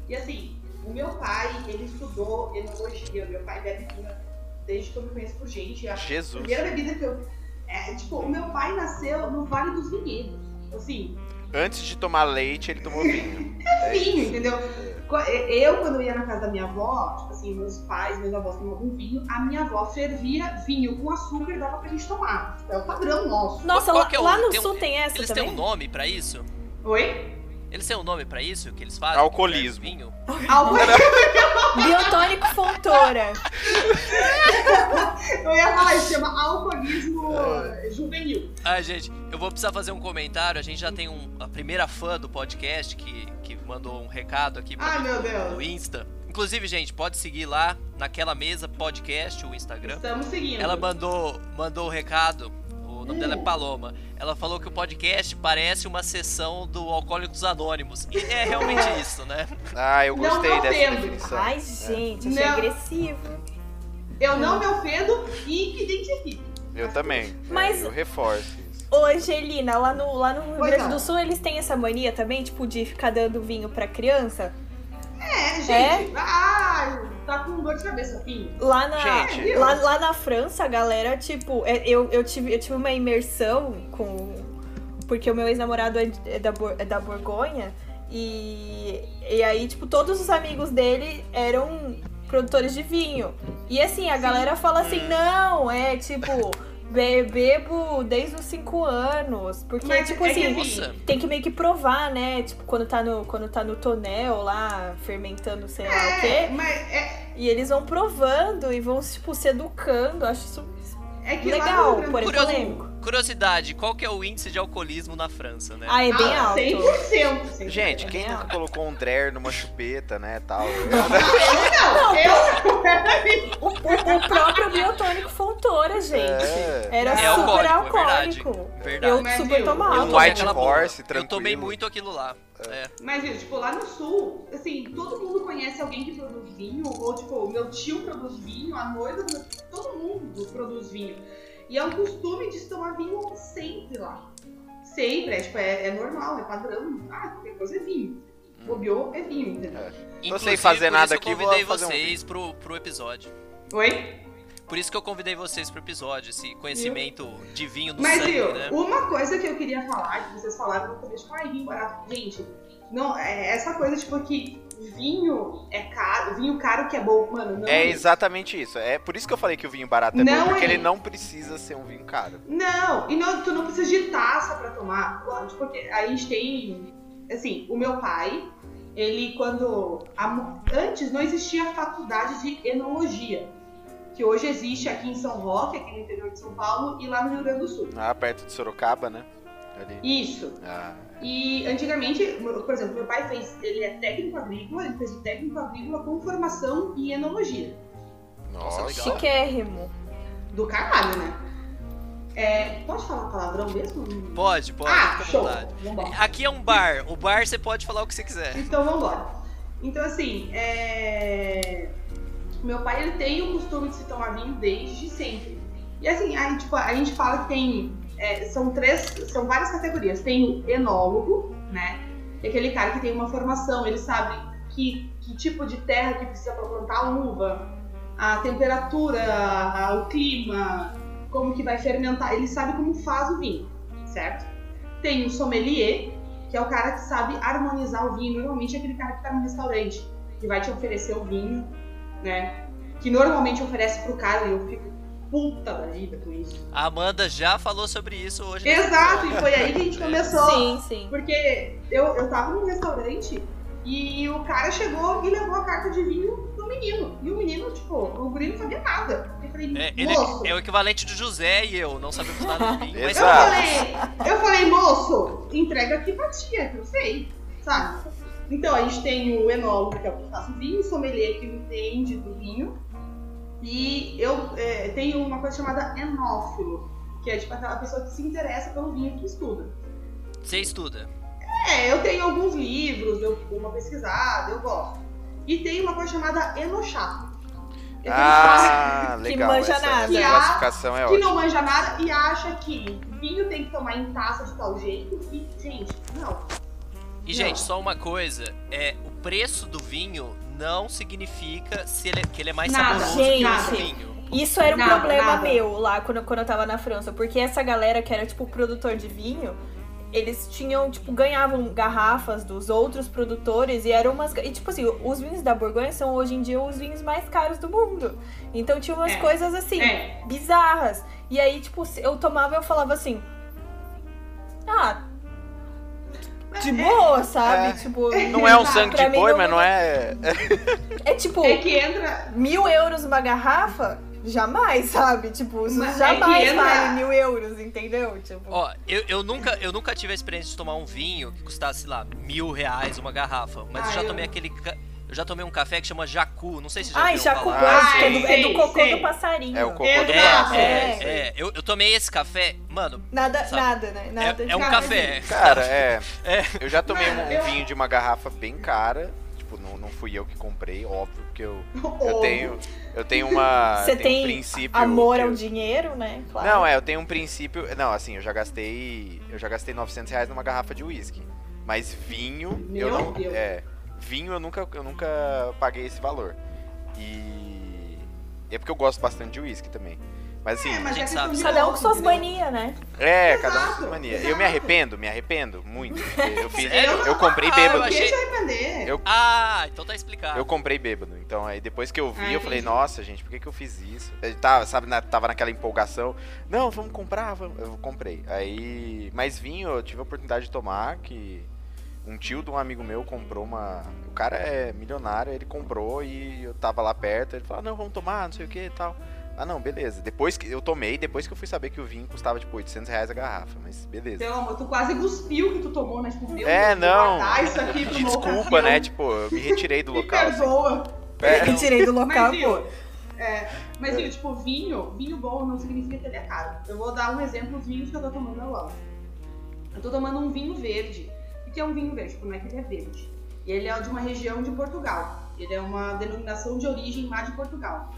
E assim, o meu pai, ele estudou enologia. Meu pai bebe vinho desde que eu me conheço por gente. A Jesus. primeira bebida que eu. É, tipo, o meu pai nasceu no Vale dos Vinhedos. Assim, Antes de tomar leite, ele tomou vinho. É vinho, entendeu? Eu, quando ia na casa da minha avó, tipo assim, meus pais, meus avós tomavam vinho, a minha avó fervia vinho com açúcar e dava pra gente tomar. É o padrão nosso. Nossa, Qual lá, é o- lá no tem um- sul tem essa Eles também? têm um nome pra isso? Oi? Eles têm um nome pra isso que eles fazem? Alcoolismo. Vinho? Algo Biotônico Fontoura. eu ia falar, isso chama alcoolismo juvenil. Ah, gente, eu vou precisar fazer um comentário. A gente já tem um, a primeira fã do podcast que, que mandou um recado aqui pra Ai, mim meu Deus. no Insta. Inclusive, gente, pode seguir lá naquela mesa podcast, o Instagram. Estamos seguindo. Ela mandou mandou o recado. O nome dela é Paloma. Ela falou que o podcast parece uma sessão do Alcoólicos Anônimos. E é realmente isso, né? Ah, eu Não gostei tô dessa tendo. definição. Ai, gente, achei Não. agressivo. Eu não me ofendo e me identifico. Eu também. Mas- Eu reforço isso. Ô, Angelina, lá no, lá no Rio Grande não. do Sul eles têm essa mania também, tipo, de ficar dando vinho pra criança? É, gente. Ah, tá com dor de cabeça, vinho. Lá na, Gente. lá, lá na França, a galera, tipo, é- eu, eu, tive, eu tive uma imersão com. Porque o meu ex-namorado é, é da, é da Borgonha. E, e aí, tipo, todos os amigos dele eram produtores de vinho. E assim, a galera fala assim: Hum. não, é tipo. Be- Bebo desde os 5 anos. Porque, Mas tipo é que assim, assim, Nossa. tem que meio que provar, né? Tipo, quando tá no, quando tá no tonel lá, fermentando, sei lá o É, quê. mas é, E eles vão provando e vão, tipo, se educando. Acho isso é que legal, do Curioso- polêmico. Curiosidade, qual que é o índice de alcoolismo na França, né? Ah, é bem Ah, alto. 100%. 100%. Gente, É quem nunca colocou um Dreher numa chupeta, né, tal? Não, eu. O, o- o próprio biotônico Fontoura, gente. É. Era É super alcoólico, é verdade. alcoólico. Verdade. Eu Mas, super viu, tomava. eu Um tomei White Horse, tranquilo. Eu tomei muito aquilo lá. É. Mas, gente, tipo, lá no sul, assim, todo mundo conhece alguém que produz vinho, ou, tipo, meu tio produz vinho, a noiva, do meu- todo mundo produz vinho. E é um costume de se tomar vinho sempre lá. Sempre, é, tipo, é, é normal, é padrão. Ah, qualquer coisa é vinho. Bobeou é vinho, entendeu? É. Sem Inclusive, fazer nada aqui, eu vou convidei fazer um vocês pro, pro episódio. Oi? Por isso que eu convidei vocês pro episódio, esse conhecimento de vinho do Mas, sangue, viu, né? uma coisa que eu queria falar, que vocês falaram no começo, tipo, ai, vinho barato. Gente, não, é essa coisa, tipo, que vinho é caro, vinho caro que é bom, mano, não É exatamente isso. É por isso que eu falei que o vinho barato é Não bom, porque é. ele não precisa ser um vinho caro. Não, e não, tu não precisa de taça pra tomar. Porque a gente tem. Assim, o meu pai, ele quando. a- antes não existia faculdade de enologia. Que hoje existe aqui em São Roque, aqui no interior de São Paulo, e lá no Rio Grande do Sul. Lá perto de Sorocaba, né? Ali. Isso. Ah, E antigamente, por exemplo, meu pai fez. Ele é técnico agrícola, ele fez o técnico agrícola com formação em enologia. Nossa, nossa. legal. Chiquérrimo. Do caralho, né? É, pode falar palavrão mesmo? Pode, pode, ah, show. Vambora. Aqui é um bar. O bar você pode falar o que você quiser. Então vamos embora. Então assim, é... meu pai ele tem o costume de se tomar vinho desde sempre. E assim, a, tipo, a gente fala que tem. é, são três. São várias categorias. Tem o enólogo, né? É aquele cara que tem uma formação, ele sabe que, que tipo de terra que precisa para plantar a uva, a temperatura, a- o clima, como que vai fermentar. Ele sabe como faz o vinho, certo? Tem o sommelier, que é o cara que sabe harmonizar o vinho. Normalmente é aquele cara que tá no restaurante. que vai te oferecer o vinho, né? Que normalmente oferece pro cara e eu fico puta da vida com isso. A Amanda já falou sobre isso hoje. Exato, e foi aí que a gente começou. Sim, sim. Porque eu, eu tava num restaurante e o cara chegou e levou a carta de vinho do menino. E o menino, tipo, o guri não sabia nada. Eu falei, É, ele moço. é o equivalente de José e eu, não sabemos nada de vinho. Mas Eu falei, eu falei, moço, entrega aqui pra tia, que eu sei, sabe? Então, a gente tem o enólogo, que é o que faz o vinho, o sommelier, que entende do vinho. E eu é, tenho uma coisa chamada enófilo, que é tipo aquela pessoa que se interessa pelo vinho que estuda. você estuda. É, eu tenho alguns livros, eu dou uma pesquisada, eu gosto. E tem uma coisa chamada enochato. É aquele Ah, Que legal. manja essa, nada. essa classificação é que ótima. não manja nada e acha que vinho tem que tomar em taça de tal jeito. E, gente, não. E, Não. gente, só uma coisa: é o preço do vinho não significa se ele, que ele é mais Nada, saboroso que gente. outro vinho. Isso era um Nada, problema nada. meu lá quando, quando eu tava na França, porque essa galera que era tipo produtor de vinho, eles tinham, tipo, ganhavam garrafas dos outros produtores e eram umas. E tipo assim, os vinhos da Borgonha são hoje em dia os vinhos mais caros do mundo. Então tinha umas É. coisas assim, É. bizarras. E aí, tipo, eu tomava e eu falava assim. Ah. De boa, sabe? É. Tipo. Não é um sangue de boi, mas não é. É tipo, É que entra. mil euros uma garrafa? Jamais, sabe? Tipo, isso Mas é jamais que entra- vale mil euros, entendeu? Tipo. Ó, eu, eu, nunca, eu nunca tive a experiência de tomar um vinho que custasse, sei lá, mil reais uma garrafa. Mas Ah, eu já eu- tomei aquele. Eu já tomei um café que chama Jacu. Não sei se já Ai, Jacu Ah, que é do, é do cocô sei. do passarinho. É o cocô do Exato. passo. É, É. é, eu, eu tomei esse café, mano, Nada, Sabe? nada, né? Nada. é, é um café. Cara, é. É. Eu já tomei um, um eu- vinho de uma garrafa bem cara. Tipo, não, não fui eu que comprei, óbvio, porque eu, eu Ovo. tenho. Eu tenho uma. Você tenho tem um princípio. Amor que ao eu- dinheiro, né? Claro. Não, é, eu tenho um princípio. Não, assim, eu já gastei. Eu já gastei 900 reais numa garrafa de uísque. Mas vinho, Meu eu não. Deus. É. Vinho eu nunca, eu nunca paguei esse valor. E. É porque eu gosto bastante de uísque também. Mas assim. É, mas a gente é questão sabe. Cada um com gosto, suas manias, né? É, cada um com Exato, sua mania. Eu exato. me arrependo, me arrependo muito. Eu, fiz, Sério? eu comprei Ah, bêbado. eu Por que achei-? Eu- Ah, então tá explicado. Eu comprei bêbado. Então aí depois que eu vi, Ah, eu falei, entendi. nossa, gente, por que, que eu fiz isso? Eu tava, sabe, na- tava naquela empolgação. Não, vamos comprar, vamos. Eu comprei. Aí. Mas vinho, eu tive a oportunidade de tomar, que um tio de um amigo meu comprou uma. O cara é milionário, ele comprou e eu tava lá perto. Ele falou, não, vamos tomar, não sei o que e tal. Ah, não, beleza. Depois que eu tomei, depois que eu fui saber que o vinho custava tipo 800 reais a garrafa, mas beleza. Pelo amor, tu quase cuspiu que tu tomou, né? Tipo, meu É, não. isso aqui uma Desculpa, né? Tipo, eu me retirei do Me local. assim. perdoa. É, Me tirei do local, Mas, pô. é, mas viu, tipo, vinho, vinho bom não significa que ele é caro. Eu vou dar um exemplo dos vinhos que eu tô tomando agora. Eu tô tomando um vinho verde. Que é um vinho verde? Como é que ele é verde? E ele é de uma região de Portugal. Ele é uma denominação de origem lá de Portugal.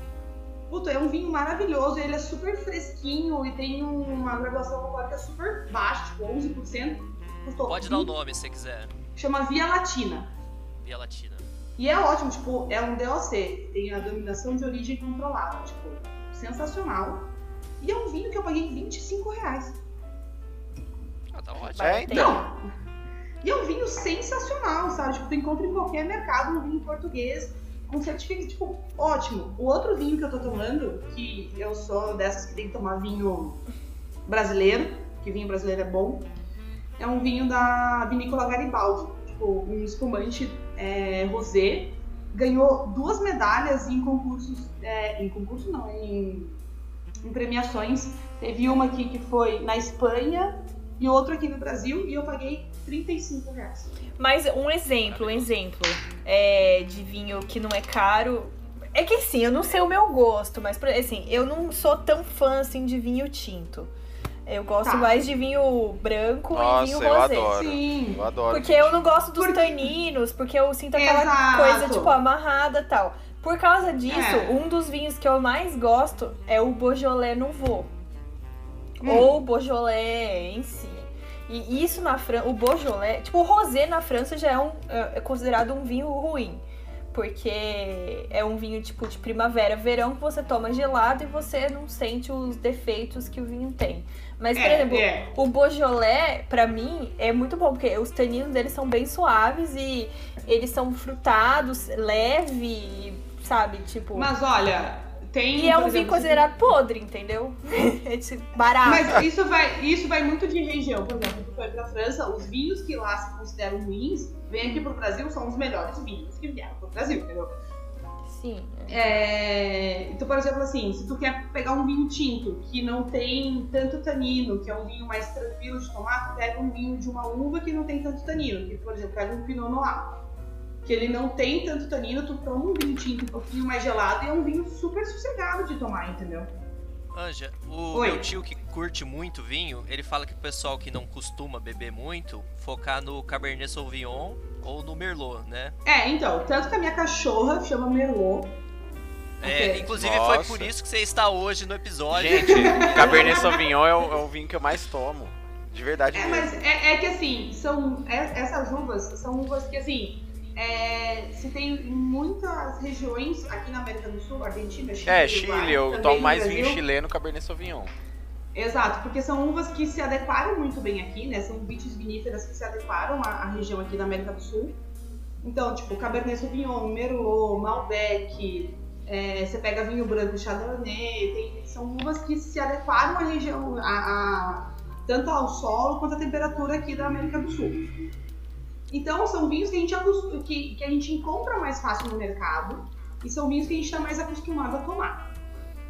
Puta, é um vinho maravilhoso, ele é super fresquinho e tem uma graduação alcoólica super baixa, tipo 11%. Custou Pode dar o nome se você quiser. Chama Via Latina. Via Latina. E é ótimo, tipo, é um DOC, tem a denominação de origem controlada, tipo, sensacional. E é um vinho que eu paguei 25 reais. Ah, tá ótimo. É, então. E é um vinho sensacional, sabe? Tipo, tu encontra em qualquer mercado um vinho português com certificado, tipo, ótimo. O outro vinho que eu tô tomando, que eu sou dessas que tem que tomar vinho brasileiro, que vinho brasileiro é bom, é um vinho da vinícola Garibaldi, tipo, um espumante é, rosé. Ganhou duas medalhas em concursos, é, em concurso não, em, em premiações. Teve uma aqui que foi na Espanha e outro aqui no Brasil e eu paguei 35 reais. Mas um exemplo, um exemplo é, de vinho que não é caro. É que assim, eu não sei o meu gosto, mas por- assim, eu não sou tão fã assim de vinho tinto. Eu gosto Tá. mais de vinho branco Nossa, e vinho eu rosé. adoro. Sim. Eu adoro. Porque eu não gosto dos Porque- taninos, porque eu sinto aquela Exato. coisa, tipo, amarrada e tal. Por causa disso, É. um dos vinhos que eu mais gosto é o Beaujolais Nouveau. Hum. Ou o Beaujolais em si. E isso na França, o Beaujolais, tipo, o Rosé na França já é, um, é considerado um vinho ruim. Porque é um vinho tipo de primavera, verão que você toma gelado e você não sente os defeitos que o vinho tem. Mas, por É, exemplo, é. o Beaujolais, pra mim, é muito bom, porque os taninos deles são bem suaves e eles são frutados, leve, sabe? Tipo. Mas olha, tem. E é um vinho considerado podre, entendeu? É tipo, barato. Mas isso vai, isso vai muito de região. Por exemplo, tu foi pra França, os vinhos que lá se consideram ruins, vêm aqui pro Brasil, são os melhores vinhos que vieram pro Brasil, entendeu? Sim. É, então, por exemplo, assim, se tu quer pegar um vinho tinto que não tem tanto tanino, que é um vinho mais tranquilo de tomar, tu pega um vinho de uma uva que não tem tanto tanino, que, por exemplo, pega um Pinot Noir, que ele não tem tanto tanino, tu toma um vinho tinto um pouquinho mais gelado e é um vinho super sossegado de tomar, entendeu? Anja, o Oi. meu tio que curte muito vinho, ele fala que o pessoal que não costuma beber muito, focar no Cabernet Sauvignon ou no Merlot, né? É, então, tanto que a minha cachorra chama Merlot. É, Ok. inclusive foi Nossa. por isso que você está hoje no episódio. Gente, Cabernet Sauvignon é o, é o vinho que eu mais tomo. De verdade É, mesmo. mas é, é que assim, são é- essas uvas são uvas que assim, é, se tem em muitas regiões aqui na América do Sul, Argentina, Chile, É, Uruguai, Chile, eu também tomo mais vinho chileno Cabernet Sauvignon. Exato, porque são uvas que se adequaram muito bem aqui, né? São vites viníferas que se adequaram à, à região aqui da América do Sul. Então, tipo, Cabernet Sauvignon, Merlot, Malbec, é, você pega vinho branco, Chardonnay, tem- são uvas que se adequaram à região, a, a- tanto ao solo quanto à temperatura aqui da América do Sul. Então, são vinhos que a gente, que, que a gente encontra mais fácil no mercado e são vinhos que a gente está mais acostumado a tomar.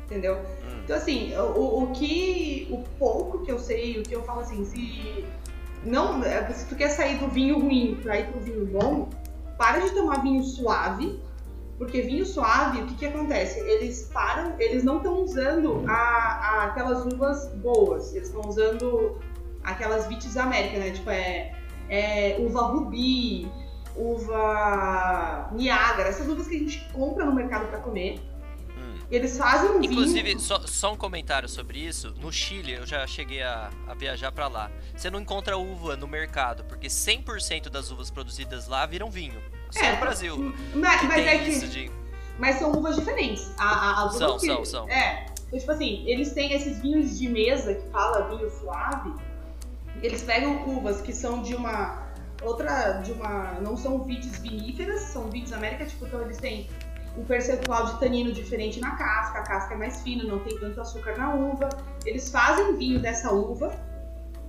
Entendeu? Então, assim, o, o que. O pouco que eu sei, o que eu falo assim, se. Não, se tu quer sair do vinho ruim pra ir pro vinho bom, para de tomar vinho suave. Porque vinho suave, o que, que acontece? Eles param, eles não estão usando a, a- aquelas uvas boas, eles estão usando aquelas vites América, né? Tipo, é, é uva rubi, uva Niágara, essas uvas que a gente compra no mercado pra comer. Hum. Eles fazem um vinho. Inclusive, só, só um comentário sobre isso. No Chile, eu já cheguei a, a viajar pra lá. Você não encontra uva no mercado, porque 100% das uvas produzidas lá viram vinho. Só É, no Brasil. Mas, que mas tem é que. de. Mas são uvas diferentes. A, a, as São, são, são. É. Então, tipo assim, eles têm esses vinhos de mesa que fala vinho suave. Eles pegam uvas que são de uma. Outra. de uma. Não são vites viníferas, são vites América, tipo, então eles têm um percentual de tanino diferente na casca, a casca é mais fina, não tem tanto açúcar na uva. Eles fazem vinho dessa uva,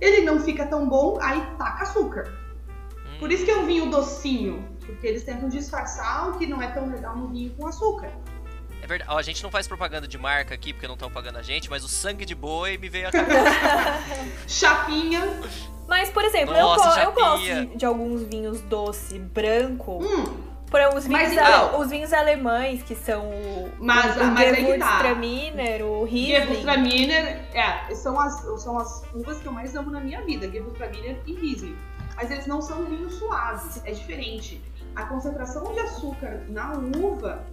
ele não fica tão bom, aí taca açúcar. Hum, Por isso que é um vinho docinho, porque eles tentam disfarçar o que não é tão legal no vinho com açúcar. É verdade. Ó, a gente não faz propaganda de marca aqui, porque não estão pagando a gente, mas o sangue de boi me veio a cabeça. Chapinha, Mas, por exemplo, Nossa, eu, eu gosto de, alguns vinhos doce, branco. hum, Por exemplo, os Mas vinhos, então- ale- os vinhos alemães, que são o, Mas- o, o mas que tá. Gewürztraminer, o Riesling. Gewürztraminer, é, são as, são as uvas que eu mais amo na minha vida, Gewürztraminer e Riesling. Mas eles não são vinhos suaves, é diferente. A concentração de açúcar na uva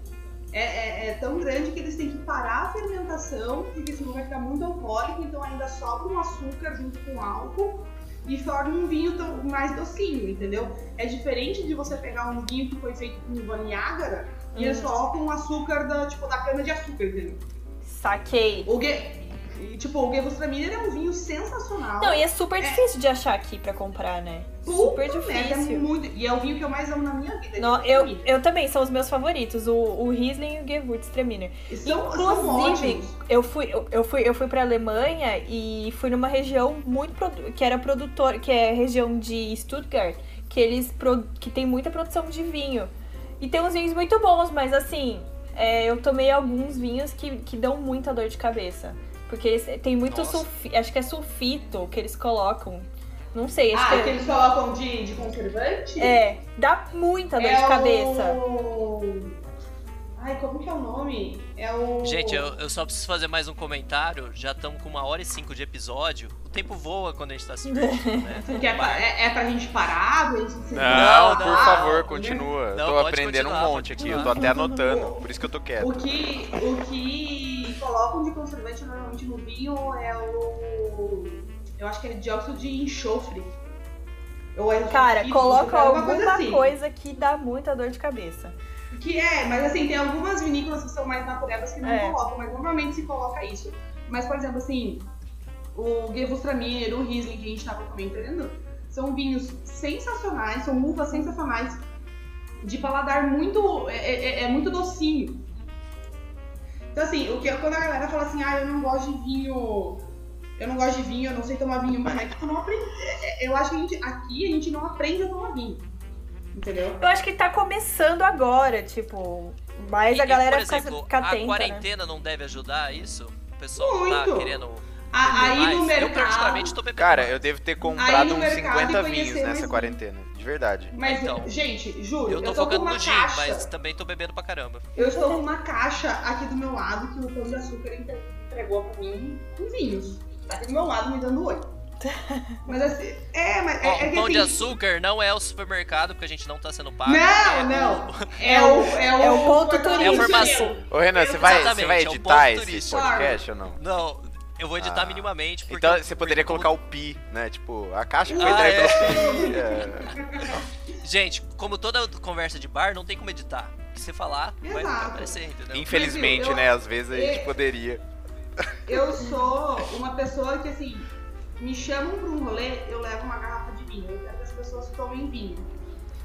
é, é- é tão grande que eles têm que parar a fermentação, porque senão vai ficar muito alcoólico, então ainda sobra um açúcar junto com álcool e forma um vinho tão, mais docinho, entendeu? É diferente de você pegar um vinho que foi feito com uva Niágara e eles Hum. colocam o açúcar da, tipo, da cana de açúcar, entendeu? Saquei. O Ge... e, Tipo, o Gewürztraminer é um vinho sensacional. Não, e é super É. difícil de achar aqui pra comprar, né? super Puta merda, é difícil. muito... E é o vinho que eu mais amo na minha vida. Não, eu, eu também, são os meus favoritos, o, o Riesling e o Gewürztraminer. São, são Inclusive, ótimos. eu fui, eu, eu fui, eu fui pra Alemanha e fui numa região muito que era produtor, que é a região de Stuttgart, que eles que tem muita produção de vinho. E tem uns vinhos muito bons, mas assim, é, eu tomei alguns vinhos que, que dão muita dor de cabeça. Porque tem muito sulfito, acho que é sulfito que eles colocam. Não sei, acho Ah, que que eles colocam de, de conservante? é, dá muita dor É de cabeça. O... Ai, como que é o nome? É o... Gente, eu, eu só preciso fazer mais um comentário. Já estamos com uma hora e cinco de episódio. O tempo voa quando a gente tá se divertindo, né? É pra, é, é pra gente parar, pra gente se Não, Não, por não. favor, continua. Não, tô aprendendo um monte aqui, eu tô até anotando, por isso que eu tô quieto. O que, o que colocam de conservante normalmente no vinho é o. Eu acho que é dióxido de enxofre. Ou é Cara, coloca alguma alguma assim. coisa que dá muita dor de cabeça. Que é, mas assim, tem algumas vinícolas que são mais naturebas que não É. colocam, mas normalmente se coloca isso. Mas, por exemplo, assim, o Gewürztraminer, o Riesling que a gente tava comentando, são vinhos sensacionais, são uvas sensacionais. de paladar muito. É, é- é muito docinho. Então, assim, o que, quando a galera fala assim, ah, eu não gosto de vinho. Eu não gosto de vinho, eu não sei tomar vinho, mas é que tu não aprende. é- é- Eu acho que a gente, aqui a gente não aprende a tomar vinho. Entendeu? Eu acho que tá começando agora, tipo. Mas E- a e, galera por fica, exemplo, fica a atenta, né? quarentena não deve ajudar isso? O pessoal tá Muito. querendo. A- beber aí mais? no Eu mercado. particularmente tô bebendo. Cara, eu devo ter comprado uns mercado 50 e vinhos nessa vinho. quarentena. De verdade. Mas, Então, gente, juro, Eu tô tô com focando uma no gin, caixa. mas também tô bebendo pra caramba. Eu estou com uma caixa aqui do meu lado que o Pão de Açúcar entre- entregou pra mim com vinhos. Tá aqui do meu lado me dando oi. Mas assim, é, mas é, Ó, é que pão de assim, açúcar não é o supermercado, porque a gente não tá sendo pago. Não, é não. o- É o, é o, É o ponto é turístico. É a farmácia. Ô, Renan, você vai, você vai é editar esse podcast ou não? Não, eu vou editar Ah. minimamente. Porque Então você poderia como- colocar o pi, né? Tipo, a caixa foi Ah, é. pelo pi. é. Gente, como toda conversa de bar, não tem como editar. O que você falar, vai, vai Exato. aparecer, entendeu? Infelizmente, eu- né? Às vezes a gente É. poderia. Eu sou uma pessoa que, assim, me chamam pra um rolê, eu levo uma garrafa de vinho. Eu quero que as pessoas tomem vinho.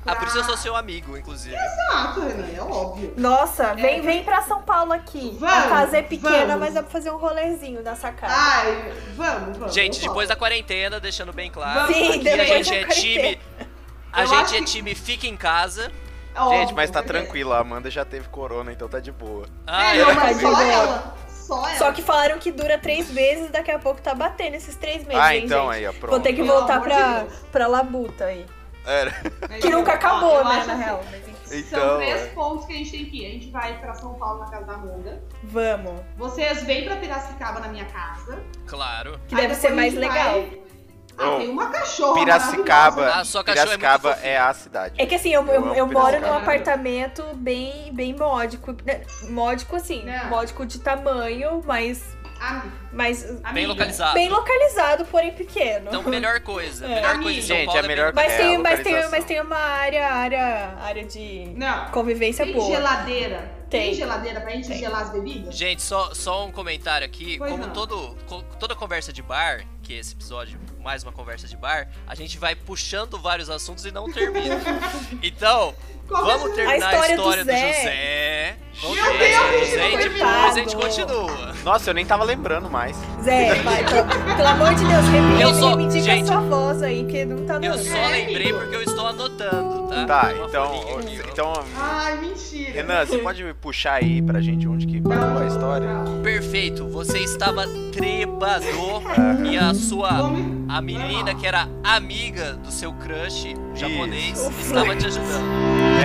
Ah, por isso eu sou seu amigo, inclusive. Exato, Renan, é óbvio. Nossa, vem, É. vem pra São Paulo aqui. Vamos, a casa é pequena, vamos. mas dá pra fazer um rolezinho na sacada. Ai, vamos, vamos. Gente, depois da quarentena, deixando bem claro. Sim, aqui a gente é time. A Eu gente é que- time fica em casa. É óbvio, Gente, mas tá porque- tranquilo. A Amanda já teve corona, então tá de boa. Ah, É, é. não, mas de só ela. Só ela. Só que falaram que dura três meses, daqui a pouco tá batendo esses três meses, Ah, hein, então gente? aí, ó, pronto. Vou ter que voltar de pra, pra Labuta aí. Era. Mas, Que nunca acabou, né, na assim, real. Mas enfim. São Então, três é. pontos que a gente tem que ir. A gente vai pra São Paulo na casa da Amanda. Vamos. Vocês vêm pra Piracicaba na minha casa. Claro. Que Aí deve ser mais legal. vai- Ah, Ô, tem uma cachorra Piracicaba. Ah, sua cachorra é muito Piracicaba fofinha. é a cidade. É que assim, eu, eu, Eu eu moro num apartamento bem, bem módico. né, Módico assim, Não. módico de tamanho, mas, Mas Bem localizado. bem localizado, porém pequeno. Então, melhor coisa. É. Melhor coisa Gente, Paulo é melhor- bem- Mas, É, tem, a mas, tem, mas tem uma área, área, área de Não. convivência Tem boa. geladeira? Tem. geladeira pra gente Tem. gelar as bebidas? Gente, só, só um comentário aqui. Pois Como não. todo, toda conversa de bar, que esse episódio, mais uma conversa de bar, a gente vai puxando vários assuntos e não termina. então, Começa- vamos terminar a história história, do do, Zé. José. Vamos Meu Deus, a história do José e depois a gente continua. Nossa, eu nem tava lembrando mais. Zé, vai, pelo, pelo amor de Deus, Eu repita, só- me gente, a sua voz aí, que não tá Eu só lembrei porque eu estou anotando, tá? Tá, Uma então, aqui, então Ai, mentira. Renan, você pode puxar aí pra gente onde que parou a história? Perfeito, você estava trebador e a sua a menina que era amiga do seu crush japonês Isso. estava te ajudando.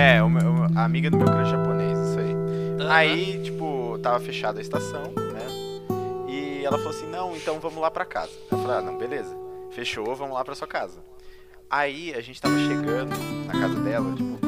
É, o meu- a amiga do meu crush japonês, isso aí. Aham. Aí, tipo, tava fechada a estação, né? E ela falou assim: não, então vamos lá pra casa. Eu falei: ah, não, beleza. Fechou, vamos lá pra sua casa. Aí a gente tava chegando na casa dela, tipo,